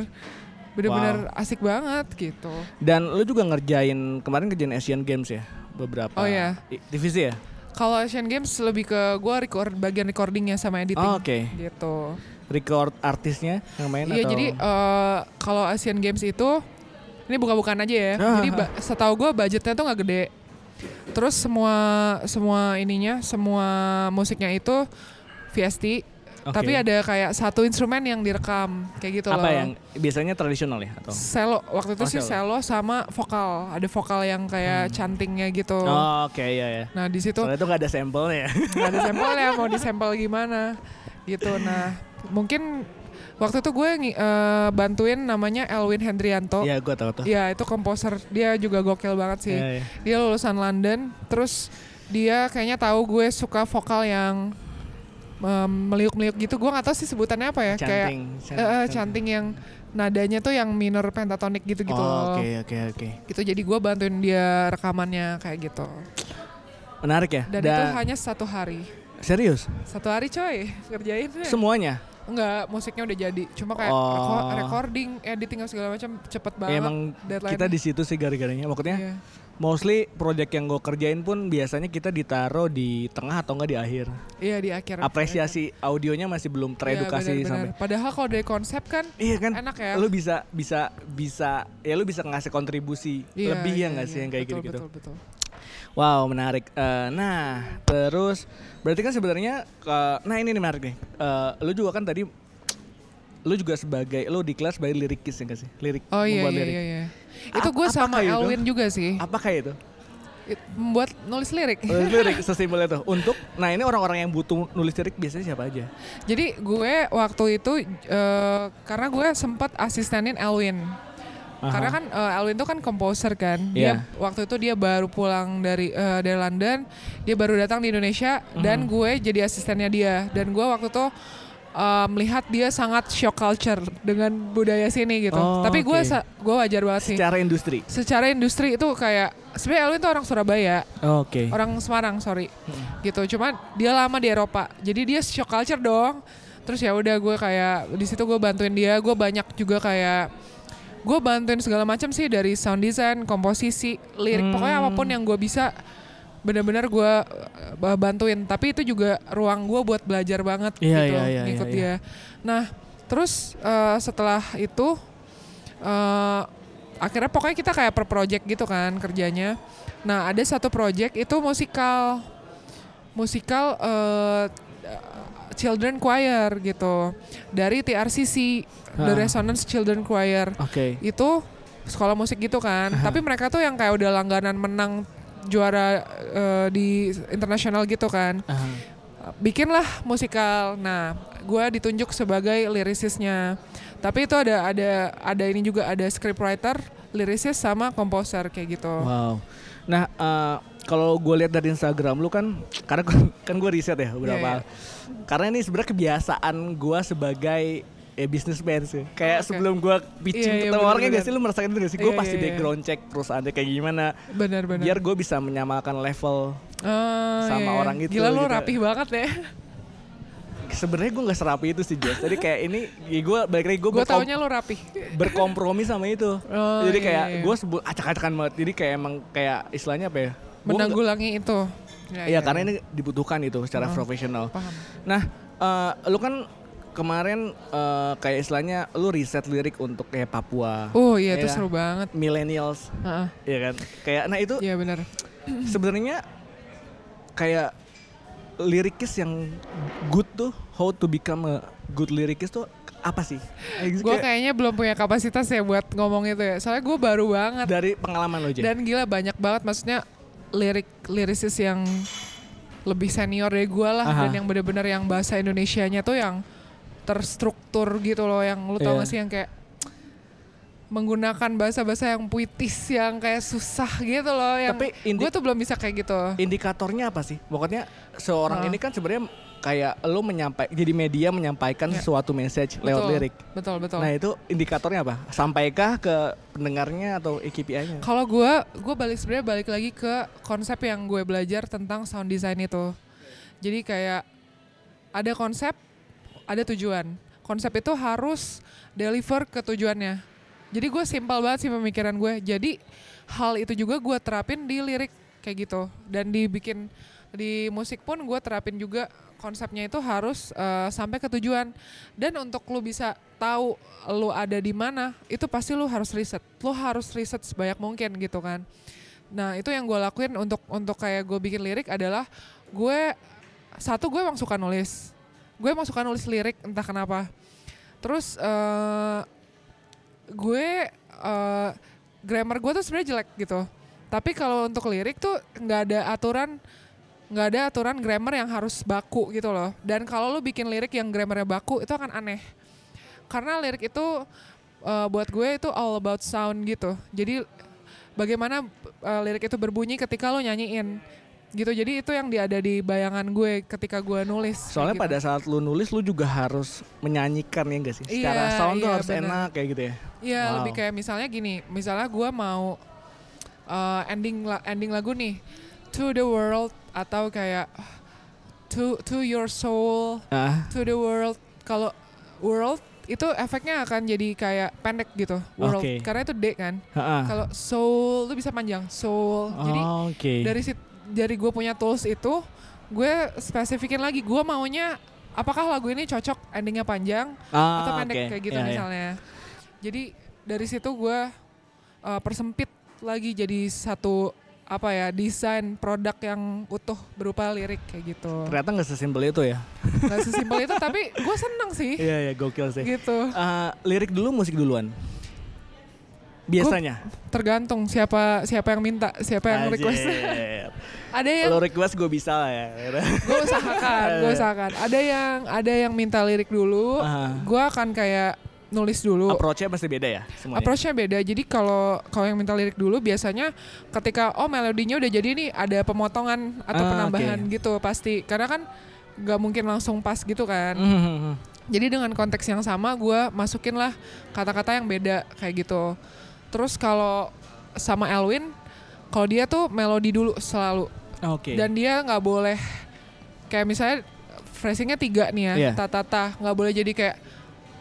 bener-bener asik banget gitu Dan lu juga ngerjain kemarin kerjain Asian Games ya beberapa Oh, iya. divisi ya. Kalau Asian Games lebih ke gua record bagian recordingnya sama editing Oh, Oke. gitu Record artisnya yang main iya atau? jadi eh, kalau Asian Games itu ini bukan-bukan aja ya Ah, jadi ah. setahu gua budgetnya tuh nggak gede terus semua semua ininya semua musiknya itu VST Oke. tapi ada kayak satu instrumen yang direkam kayak gitu apa loh yang biasanya tradisional ya atau? Selo waktu itu Oh, sih selo sama vokal ada vokal yang kayak cantingnya gitu Oh, Oke iya ya. nah di situ Soalnya itu gak ada sampelnya ya. nggak ada sampelnya mau disampel gimana gitu nah mungkin waktu itu gue eh, bantuin namanya Elwin Hendrianto Iya gue tahu tuh. ya itu komposer dia juga gokil banget sih Iya, iya. dia lulusan London terus dia kayaknya tahu gue suka vokal yang meliuk-meliuk gitu gue nggak tahu sih sebutannya apa ya kayak Canting. eh, eh, canting yang nadanya tuh yang minor pentatonik gitu-gitu Oh, loh. Oke oke oke. gitu jadi gue bantuin dia rekamannya kayak gitu Menarik ya. dan itu hanya satu hari serius satu hari coy kerjain semuanya. enggak musiknya udah jadi cuma kayak Oh. reco- recording editing segala macam cepet banget Ya, emang deadline kita di situ sih gara-garanya. Maksudnya Iya. Mostly project yang gue kerjain pun biasanya kita ditaruh di tengah atau enggak di akhir. iya di akhir Apresiasi audionya masih belum Iya, teredukasi benar-benar. sampai. padahal kalau dari konsep kan Iya kan? enak ya Lu bisa bisa bisa ya lu bisa ngasih kontribusi Iya, lebih ya iya, nggak iya. sih yang kayak Betul, gitu-gitu. betul, betul. Wow, menarik. Eh, nah, terus berarti kan sebenarnya eh, nah ini nih menarik nih. Eh, lu juga kan tadi lu juga sebagai lu di kelas sebagai lirikis ya nggak sih? Lirik oh iya membuat iya lirik. iya, iya. itu gue sama itu? Juga sih Apakah itu? It- membuat nulis lirik Nulis lirik sesimpel itu. Untuk nah ini orang-orang yang butuh nulis lirik biasanya siapa aja? Jadi gue waktu itu eh, karena gue sempat asistenin Elwin. Aha. Karena kan eh, Elwin tuh kan komposer kan. Iya. Dia waktu itu dia baru pulang dari eh, dari London, dia baru datang di Indonesia dan Mhm. gue jadi asistennya dia. Dan gue waktu itu eh, melihat dia sangat shock culture dengan budaya sini gitu. Oh, Tapi gue sa- gue wajar banget sih. Secara industri. Secara industri itu kayak sebenarnya Elwin tuh orang Surabaya, Oke. orang Semarang sorry gitu cuman dia lama di Eropa jadi dia shock culture dong terus ya udah gue kayak di situ gue bantuin dia gue banyak juga kayak gue bantuin segala macam sih dari sound design komposisi lirik pokoknya Hmm. apa pun yang gue bisa benar-benar gue uh, bantuin tapi itu juga ruang gue buat belajar banget Iya, gitu iya, iya, ngikut iya, dia nah terus uh, setelah itu uh, akhirnya pokoknya kita kayak per project gitu kan kerjanya. Nah ada satu project itu musikal, musikal eh, children choir gitu dari TRCC, The Ah. Resonance Children Choir Oke. itu sekolah musik gitu kan. Tapi mereka tuh yang kayak udah langganan menang juara eh, di internasional gitu kan Aha. bikinlah musikal. Nah, gue ditunjuk sebagai liricisnya. Tapi itu ada ada ada ini juga ada scriptwriter, liricis sama komposer kayak gitu. Wow. Nah, eh, kalau gue lihat dari Instagram lu kan, karena kan gue riset ya beberapa. Iya, hal. Karena ini sebenarnya kebiasaan gue sebagai eh, businessman sih. Kayak Oke. sebelum gue pitching Iya, iya, ketemu orangnya gak sih lu merasakan itu gak sih? Gue Iya, pasti iya, iya. background check perusahaannya kayak gimana. Benar-benar. Biar gue bisa menyamakan level. Ah, sama iya. orang itu Gila lu gitu. rapih banget ya. Sebenarnya gue nggak serapi itu sih Jess. Jadi kayak ini, gue balik lagi gue Gue taunya lu rapih. berkompromi sama itu. Oh, Jadi iya, kayak iya. gue sebut acak-acakan banget. Jadi kayak emang kayak istilahnya apa ya? Menanggulangi itu. Ya, Iya karena ini dibutuhkan itu secara Oh. profesional. paham. Nah, eh, lu kan kemarin eh, kayak istilahnya lu riset lirik untuk kayak Papua, Oh iya itu Iya. seru banget. millennials, Heeh. ya kan? Kayak nah itu Iya benar. sebenarnya kayak lirikis yang good tuh how to become a good lirikis tuh apa sih? Eh, Gue kayak kayaknya belum punya kapasitas ya buat ngomong itu ya. Soalnya gue baru banget. dari pengalaman lo aja. Dan gila banyak banget maksudnya lirik lirisis yang lebih senior dari gue lah Aha. dan yang bener-bener yang bahasa Indonesianya tuh yang terstruktur gitu loh yang lu tau Iya. gak sih yang kayak menggunakan bahasa-bahasa yang puitis yang kayak susah gitu loh yang Tapi gue tuh belum bisa kayak gitu Indikatornya apa sih? Pokoknya seorang ini kan sebenarnya kayak lo menyampaikan jadi media menyampaikan Ya. sesuatu message lewat Betul, lirik. betul betul Nah itu indikatornya apa? Sampaikah ke pendengarnya atau KPI-nya? Kalau gue, gue balik sebenarnya balik lagi ke konsep yang gue belajar tentang sound design itu. Jadi kayak ada konsep, ada tujuan. Konsep itu harus deliver ke tujuannya. Jadi gue simpel banget sih pemikiran gue. Jadi hal itu juga gue terapin di lirik kayak gitu. Dan dibikin di musik pun gue terapin juga konsepnya itu harus eh, sampai ke tujuan. Dan untuk lu bisa tahu lu ada di mana, itu pasti lu harus riset. Lu harus riset sebanyak mungkin gitu kan. Nah itu yang gue lakuin untuk untuk kayak gue bikin lirik adalah gue satu gue emang suka nulis. Gue emang suka nulis lirik entah kenapa. Terus eh gue eh grammar gue tuh sebenarnya jelek gitu. Tapi kalau untuk lirik tuh nggak ada aturan nggak ada aturan grammar yang harus baku gitu loh. Dan kalau lu bikin lirik yang grammarnya baku itu akan aneh. Karena lirik itu eh, buat gue itu all about sound gitu. Jadi bagaimana eh, lirik itu berbunyi ketika lo nyanyiin gitu. Jadi itu yang dia ada di bayangan gue ketika gue nulis. Soalnya gitu. pada saat lu nulis lu juga harus menyanyikan ya enggak sih? Secara Iya, sound tuh iya, harus bener. enak kayak gitu ya. Iya Wow. lebih kayak misalnya gini, misalnya gue mau uh, ending ending lagu nih to the world atau kayak to to your soul Ah, to the world. Kalau world itu efeknya akan jadi kayak pendek gitu world Oke. karena itu D kan. Kalau soul itu bisa panjang soul. Jadi Oh, Oke. dari sit dari gue punya tools itu gue spesifikin lagi gue maunya apakah lagu ini cocok endingnya panjang Ah, atau pendek oke. kayak gitu Iya, iya. misalnya. Jadi dari situ gue uh, persempit lagi jadi satu apa ya desain produk yang utuh berupa lirik kayak gitu. Ternyata nggak sesimpel itu ya. Gak sesimpel itu tapi gue seneng sih Iya iya gokil sih. gitu. Eh, lirik dulu musik duluan. Biasanya. Tergantung siapa siapa yang minta, siapa yang request. Anjir. ada yang Lo request gue bisa lah ya. gue usahakan, gue usahakan. Ada yang ada yang minta lirik dulu, Ah. gue akan kayak nulis dulu. Approach-nya pasti beda ya semuanya. Approach-nya beda. Jadi kalau kalau yang minta lirik dulu biasanya ketika oh melodinya udah jadi nih ada pemotongan atau Ah, penambahan oke. gitu pasti. Karena kan nggak mungkin langsung pas gitu kan. Mhm. Jadi dengan konteks yang sama gue masukin lah kata-kata yang beda kayak gitu. Terus kalau sama Elwin, kalau dia tuh melodi dulu selalu Oke. dan dia nggak boleh kayak misalnya phrasingnya tiga nih ya Iya. tata nggak boleh jadi kayak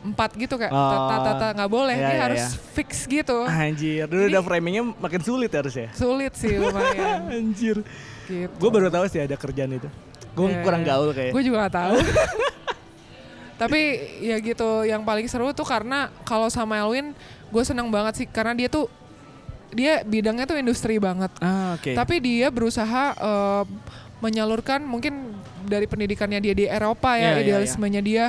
empat gitu kayak Oh. tata tata nggak boleh Iya, dia iya, harus iya. fix gitu Anjir, dulu udah framingnya makin sulit ya. sulit sih lumayan Anjir. gitu Gue baru tahu sih ada kerjaan itu. Gue Iya, kurang gaul kayak. gue juga nggak tahu tapi ya gitu yang paling seru tuh karena kalau sama Elwin gue senang banget sih karena dia tuh dia bidangnya tuh industri banget Ah, oke. Tapi dia berusaha eh, menyalurkan mungkin dari pendidikannya dia di Eropa Iya, ya, iya, idealismenya dia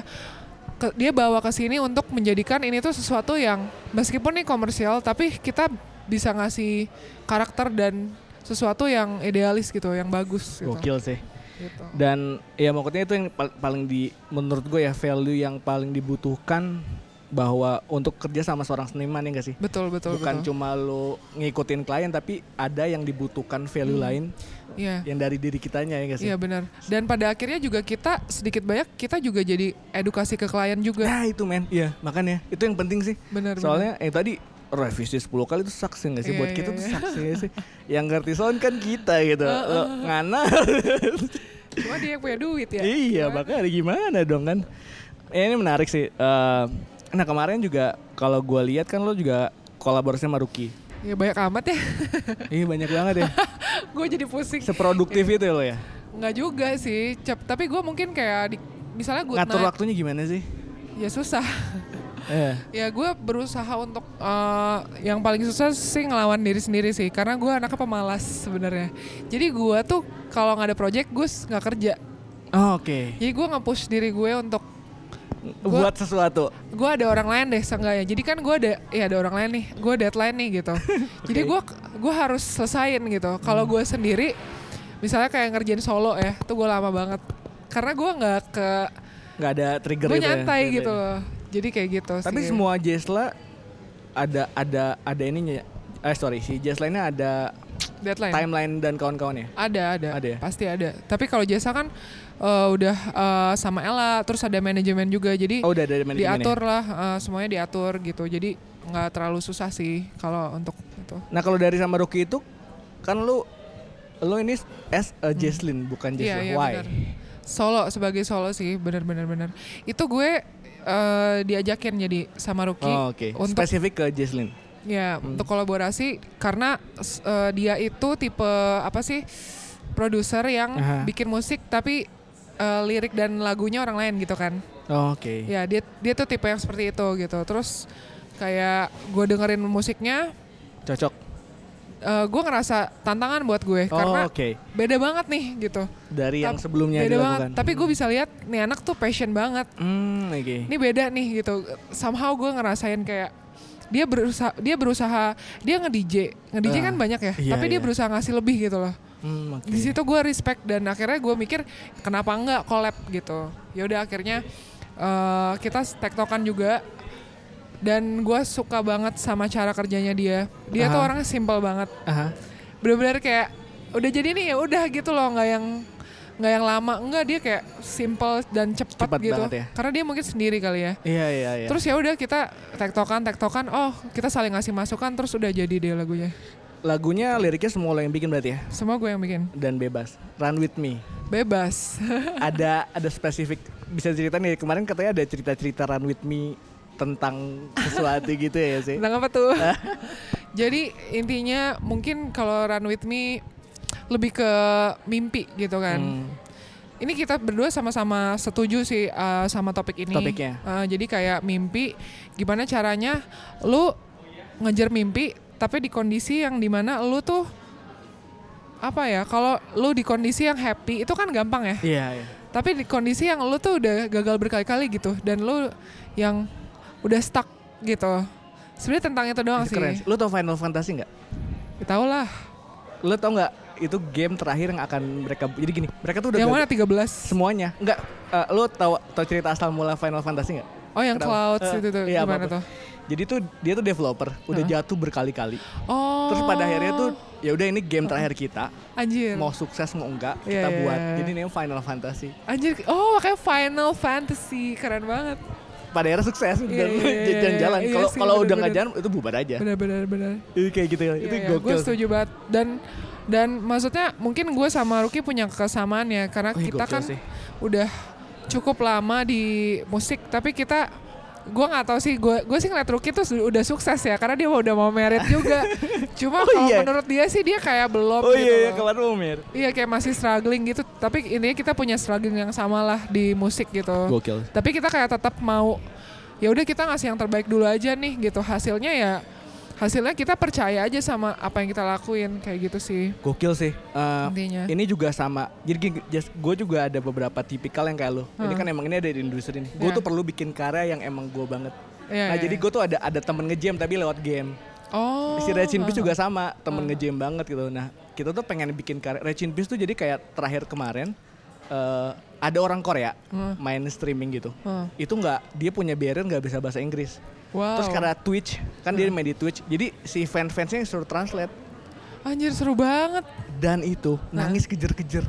ke- dia bawa ke sini untuk menjadikan ini tuh sesuatu yang meskipun ini komersial tapi kita bisa ngasih karakter dan sesuatu yang idealis gitu, yang bagus gitu. Gokil sih. Gitu. Dan ya maksudnya itu yang pal- paling di menurut gue ya value yang paling dibutuhkan bahwa untuk kerja sama seorang seniman ya gak sih? Betul betul Bukan betul. cuma lo ngikutin klien tapi ada yang dibutuhkan value Hmm. lain Iya. yang dari diri kitanya ya gak sih? Iya benar. Dan pada akhirnya juga kita sedikit banyak kita juga jadi edukasi ke klien juga. Nah itu men, iya makanya itu yang penting sih. Benar. Soalnya yang tadi revisi 10 kali itu saksi gak sih? Iya, Buat iya, kita tuh iya. saksi gak sih? Yang ngerti sound kan kita gitu. Lo ngana. cuma dia yang punya duit ya. iya, Gimana? makanya gimana dong kan? Ya, ini menarik sih. Eh, nah kemarin juga kalau gue lihat kan lo juga kolaborasi sama Ruki. Ya banyak amat ya. Iya banyak banget ya. gue jadi pusing. Seproduktif itu ya lo ya. Nggak juga sih, Cep. tapi gue mungkin kayak di, misalnya good Ngatur night, waktunya gimana sih? ya susah. Eh. ya gue berusaha untuk eh, yang paling susah sih ngelawan diri sendiri sih, karena gue anaknya pemalas sebenarnya. Jadi gue tuh kalau nggak ada project gue nggak kerja. Oh, Oke. Jadi gue nge-push diri gue untuk Gua- Buat sesuatu. gue ada orang lain deh seenggaknya. Jadi kan gue ada ya ada orang lain nih, gue deadline nih gitu. Jadi gue gue harus selesain gitu. Kalau Hmm. gue sendiri, misalnya kayak ngerjain solo ya, tuh gue lama banget. Karena gue nggak ke, Nggak ada trigger gue gitu ya, nyantai ceritanya. gitu loh. Jadi kayak gitu. Tapi sih. semua Jesla ada ada ada ininya. Eh sorry, si Jesla ini ada deadline. timeline dan kawan-kawannya. Ada, ada, Ada ya? pasti ada. Tapi kalau jasa kan eh, udah eh, sama Ella, terus ada manajemen juga, jadi Oh, udah ada manajemennya. diatur lah, eh, semuanya diatur gitu. Jadi nggak terlalu susah sih kalau untuk itu. Nah, kalau dari sama Ruki itu kan lu lu ini as a Jesslyn bukan Hmm. Iya, Jesla. iya Why? benar. Solo sebagai solo sih, benar-benar benar. Itu gue eh, diajakin jadi sama Ruki Oh, oke. untuk Spesifik ke Jesslyn. Ya Hmm. untuk kolaborasi karena eh, dia itu tipe apa sih produser yang Aha. bikin musik tapi eh, lirik dan lagunya orang lain gitu kan. Oh, Oke. Ya dia dia tuh tipe yang seperti itu gitu. Terus kayak gue dengerin musiknya, Cocok. eh, gue ngerasa tantangan buat gue Oh, karena oke. beda banget nih gitu. Dari yang Tap- sebelumnya beda dilakukan. banget. Tapi gue bisa lihat nih anak tuh passion banget. Hmm, oke. Ini beda nih gitu. Somehow gue ngerasain kayak dia berusaha dia berusaha dia nge DJ nge DJ Ah, kan banyak ya iya, tapi dia iya. berusaha ngasih lebih gitu loh Hmm, oke. di situ gue respect dan akhirnya gue mikir kenapa enggak collab gitu ya udah akhirnya eh, kita tektokan juga dan gue suka banget sama cara kerjanya dia dia tuh Aha. orangnya simple banget Aha. bener-bener kayak udah jadi nih ya udah gitu loh nggak yang nggak yang lama enggak dia kayak simple dan cepat gitu ya. karena dia mungkin sendiri kali ya Iya, iya, iya. terus ya udah kita tektokan tektokan oh kita saling ngasih masukan terus udah jadi deh lagunya lagunya liriknya semua lo yang bikin berarti ya semua gue yang bikin dan bebas. Run with me. bebas ada ada spesifik bisa cerita nih kemarin katanya ada cerita-cerita Run with me tentang sesuatu gitu ya sih. tentang apa tuh jadi intinya mungkin kalau run with me lebih ke mimpi gitu kan Hmm. ini kita berdua sama-sama setuju sih uh, sama topik ini. Topiknya. Uh, jadi kayak mimpi, gimana caranya lu ngejar mimpi, tapi di kondisi yang di mana lu tuh apa ya? Kalau lu di kondisi yang happy itu kan gampang ya. Iya, iya. Tapi di kondisi yang lu tuh udah gagal berkali-kali gitu, dan lu yang udah stuck gitu. Sebenarnya tentang itu doang Itu sih. keren. Lu tau Final Fantasy nggak? Tau lah. Lu tau nggak itu game terakhir yang akan mereka jadi gini mereka tuh udah Yang mana gagal- 13? semuanya nggak eh, lu tau tau cerita asal mula Final Fantasy nggak? Oh yang Kenapa? Clouds Eh, itu tuh iya, gimana tuh? Jadi tuh dia tuh developer udah Heeh. jatuh berkali-kali. Oh. Terus pada akhirnya tuh ya udah ini game terakhir kita Anjir. mau sukses mau enggak Iya, kita iya, buat. iya. Jadi namanya Final Fantasy. Anjir, oh makanya Final Fantasy keren banget. Pada akhirnya sukses Iya, dan iya, iya, jalan-jalan. Kalau kalau udah nggak jalan itu bubar aja. Bener. Itu kayak gitu ya. Itu Gue gokil. setuju banget dan dan maksudnya mungkin gue sama Ruki punya kesamaan ya karena Wih, kita kan sih. udah cukup lama di musik tapi kita gue nggak tahu sih gue gue sih ngeliat Ruki tuh udah sukses ya karena dia udah mau merit juga cuma Oh, kalau iya. menurut dia sih dia kayak belum Oh gitu iya, iya kemarin Umir. iya kayak masih struggling gitu tapi intinya kita punya struggling yang sama lah di musik gitu Gokil. tapi kita kayak tetap mau ya udah kita ngasih yang terbaik dulu aja nih gitu hasilnya ya hasilnya kita percaya aja sama apa yang kita lakuin kayak gitu sih Gokil sih. Eh, intinya ini juga sama. Jadi gue juga ada beberapa tipikal yang kayak lo. Ini Hmm. kan emang ini ada di industri ini. Gue Iya. tuh perlu bikin karya yang emang gue banget. Iya, nah iya, jadi iya. gue tuh ada ada temen ngejam tapi lewat game. oh Si Recin Peace juga sama, temen Hmm. ngejam banget gitu. Nah kita tuh pengen bikin karya. Recin Peace tuh jadi kayak terakhir kemarin eh, ada orang Korea Hmm. main streaming gitu. Hmm. Itu nggak dia punya barrier nggak bisa bahasa Inggris. Wow. Terus karena Twitch kan dia main di Twitch, jadi si fans-fansnya yang suruh translate. Anjir seru banget. Dan itu Nah. nangis kejer-kejer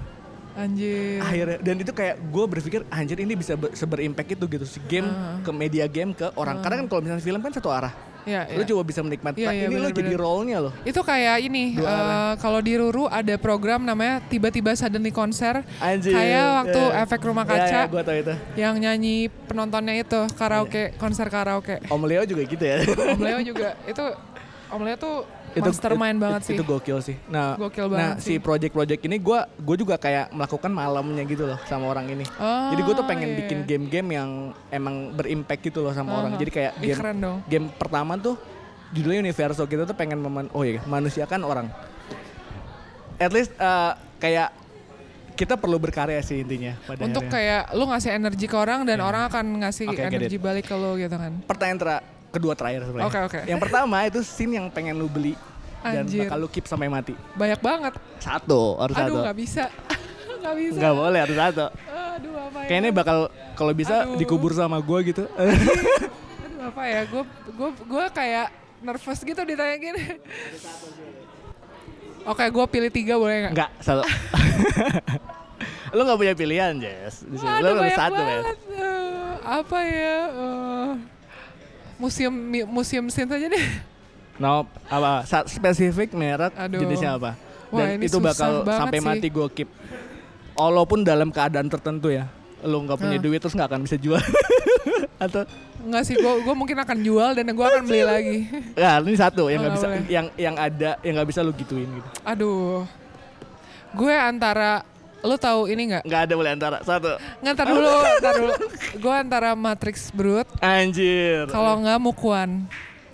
anjir. Akhirnya dan itu kayak gue berpikir anjir ini bisa ber, seberimpact itu gitu. Si game Ah. ke media game ke orang. Karena kan kalau misalnya film kan satu arah ya, lu ya. coba bisa menikmati Iya, Nah, iya, ini lo jadi role-nya loh. Itu kayak ini eh, kalau di Ruru ada program namanya tiba-tiba suddenly konser anjir. Kayak waktu Ya. efek rumah Ya, kaca ya, gue tau itu. yang nyanyi penontonnya itu karaoke konser karaoke. Om Leo juga gitu ya. Om Leo juga. Itu Om Leo tuh itu mastermind itu- banget sih itu gokil sih nah Gokil nah banget si sih. project-project ini gue gue juga kayak melakukan malamnya gitu loh sama orang ini Oh, jadi gue tuh pengen iya, bikin iya. game-game yang emang berimpact gitu loh sama orang Aha. jadi kayak game keren dong game pertama tuh judulnya Universo kita tuh pengen meman oh iya manusia kan orang at least uh, kayak kita perlu berkarya sih intinya pada Untuk akhirnya. kayak lu ngasih energi ke orang dan orang akan ngasih get energi it. balik ke lu gitu kan. pertanyaan tera kedua terakhir sebenarnya. Oke, oke. Yang pertama itu scene yang pengen lu beli dan Anjir. bakal lu keep sampai mati. Banyak banget. Satu, harus Aduh satu. nggak bisa. Nggak bisa. Nggak boleh harus satu. Aduh apa ya? Kayaknya bakal kalau bisa Aduh. dikubur sama gua gitu. Aduh apa ya? Gue gue gue kayak nervous gitu ditanya gini. Oke, gue pilih tiga boleh nggak? Enggak, satu. lu nggak punya pilihan, Jess. Di sini. Aduh Lu harus banyak satu, Jess. banget. Eh, apa ya? eh, museum museum scene aja deh. No, apa? Spesifik merek Aduh. jenisnya apa? Wah, Dan ini itu bakal sampai sih. mati gua keep. Walaupun dalam keadaan tertentu ya. Lu nggak punya Ah. duit terus nggak akan bisa jual. Atau Enggak sih, gue gue mungkin akan jual dan gue akan beli lagi. ya ini satu yang Oh, nggak nggak bisa boleh. yang yang ada yang nggak bisa lu gituin gitu. Aduh, gue antara lu tahu ini nggak? Nggak ada boleh antara satu. Ngantar dulu, ntar dulu. Gue antara Matrix Brut, Anjir. kalau nggak Mukwan.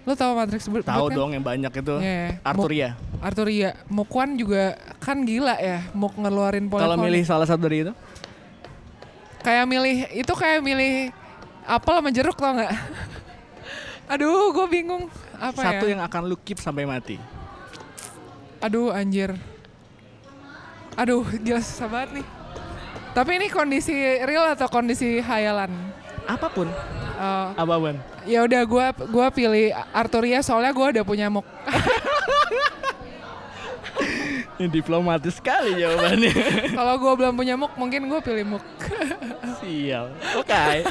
Lu tahu Matrix Brut? Tahu kan? dong yang banyak itu. Iya. Arturia. Arturia, Mukwan juga kan gila ya, mau ngeluarin Kalau polyphony. milih salah satu dari itu? kayak milih itu kayak milih apel sama jeruk tau nggak? Aduh, gue bingung apa satu ya? yang akan lu keep sampai mati. Aduh, anjir. Aduh, gila susah banget nih. Tapi ini kondisi real atau kondisi hayalan? Apa pun. Eh, Apa pun. ya udah, gua gua pilih Arturia soalnya gua udah punya muk. Ini diplomatis sekali jawabannya. Kalau gua belum punya muk, mungkin gua pilih muk. Sial. Oke.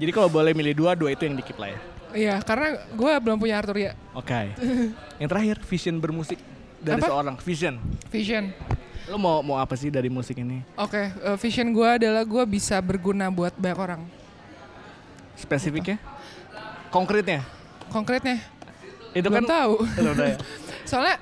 Jadi kalau boleh milih dua, dua itu yang di keep lah ya. Iya, karena gua belum punya Arturia. Oke. yang terakhir, vision bermusik dari Apa? seorang. Vision. Vision. Lo mau mau apa sih dari musik ini? Oke, eh, vision gua adalah gua bisa berguna buat banyak orang. Spesifiknya? Konkretnya? Konkretnya, Itu belum kan tahu. Ya. Soalnya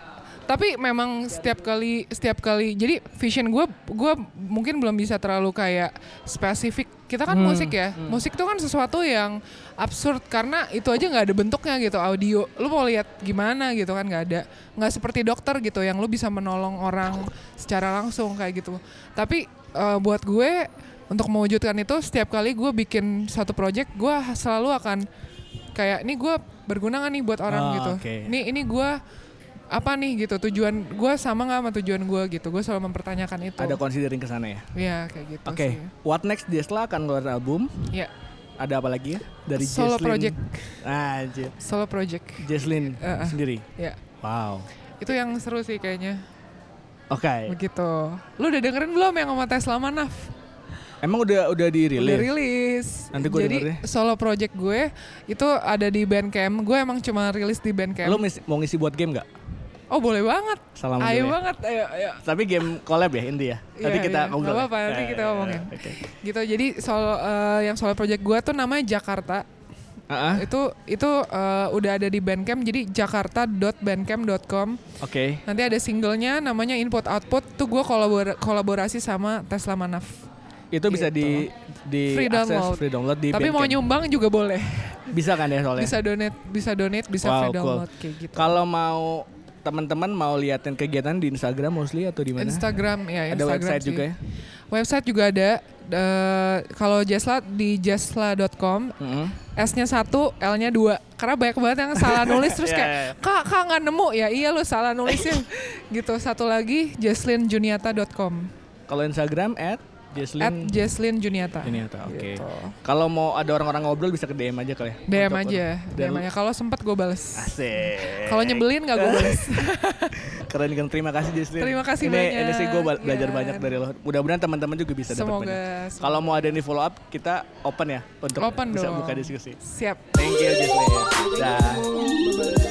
tapi memang setiap kali setiap kali jadi vision gue gue mungkin belum bisa terlalu kayak spesifik. Kita kan Hmm, musik ya. Musik itu kan sesuatu yang absurd karena itu aja nggak ada bentuknya gitu audio. Lu mau lihat gimana gitu kan nggak ada. Nggak seperti dokter gitu yang lu bisa menolong orang secara langsung kayak gitu. Tapi eh, buat gue untuk mewujudkan itu setiap kali gue bikin satu project gue selalu akan kayak ini gue berguna gak nih buat orang Oh, gitu? oke. ini ini gue apa nih gitu tujuan gue sama nggak sama tujuan gue gitu gue selalu mempertanyakan itu Ada considering ke sana ya. ya kayak gitu Oke, sih what next Jesla akan ngeluarin album. ya Ada apa lagi ya? Dari Solo Jesslyn. project. Anjir. solo project Jesslyn Eh, eh. sendiri. ya Wow. itu yang seru sih kayaknya Oke. begitu lu udah dengerin belum yang sama Tesla Manaf Emang udah udah dirilis? udah rilis Nanti gua jadi denger deh. solo project gue itu ada di Bandcamp gue emang cuma rilis di Bandcamp Lo mis- mau ngisi buat game nggak? Oh boleh banget Salam ayo ya. banget ayo ayo Tapi game collab ya inti ya. Nanti Iya, kita iya. ngobrol. Ya? apa-apa, nanti Ya, kita ya, ngomongin. gitu jadi solo eh, yang solo project gue tuh namanya Jakarta ah, itu itu eh, udah ada di Bandcamp jadi jakarta.bandcamp.com Oke. nanti ada singlenya namanya input output tuh gue kolabor kolaborasi sama Tesla Manaf Itu bisa di di Free akses, download. free download di tapi mau Bandcamp. nyumbang juga boleh Bisa kan ya soalnya? bisa donate bisa donate bisa Wow, free cool. download kayak gitu Kalau mau teman-teman mau liatin kegiatan di Instagram mostly atau di mana? Instagram ya Ada Instagram website sih. juga ya? website juga ada Eh, kalau Jesla di jesla.com Mm-mm. S-nya satu, L-nya dua. Karena banyak banget yang salah nulis terus Iya, kayak iya. kak kak nggak nemu ya iya lu salah nulisnya gitu. Satu lagi jeslinjuniata.com Kalau Instagram at at Jesslyn Jesslyn Juniata. Juniata, oke. Gitu. Kalau mau ada orang-orang ngobrol bisa ke DM aja kali ya. DM Untuk- aja, DM aja. Kalau sempat gue bales. Asik. Kalau nyebelin nggak gue bales. Keren kan terima kasih Jesslyn. Terima kasih ini, banyak. Ini sih gue belajar Iya. banyak dari lo. Mudah-mudahan teman-teman juga bisa dapat Semoga. banyak. Kalau mau ada nih follow up kita open ya untuk Open bisa dong. buka diskusi. Siap. Thank you Jesslyn. Dah.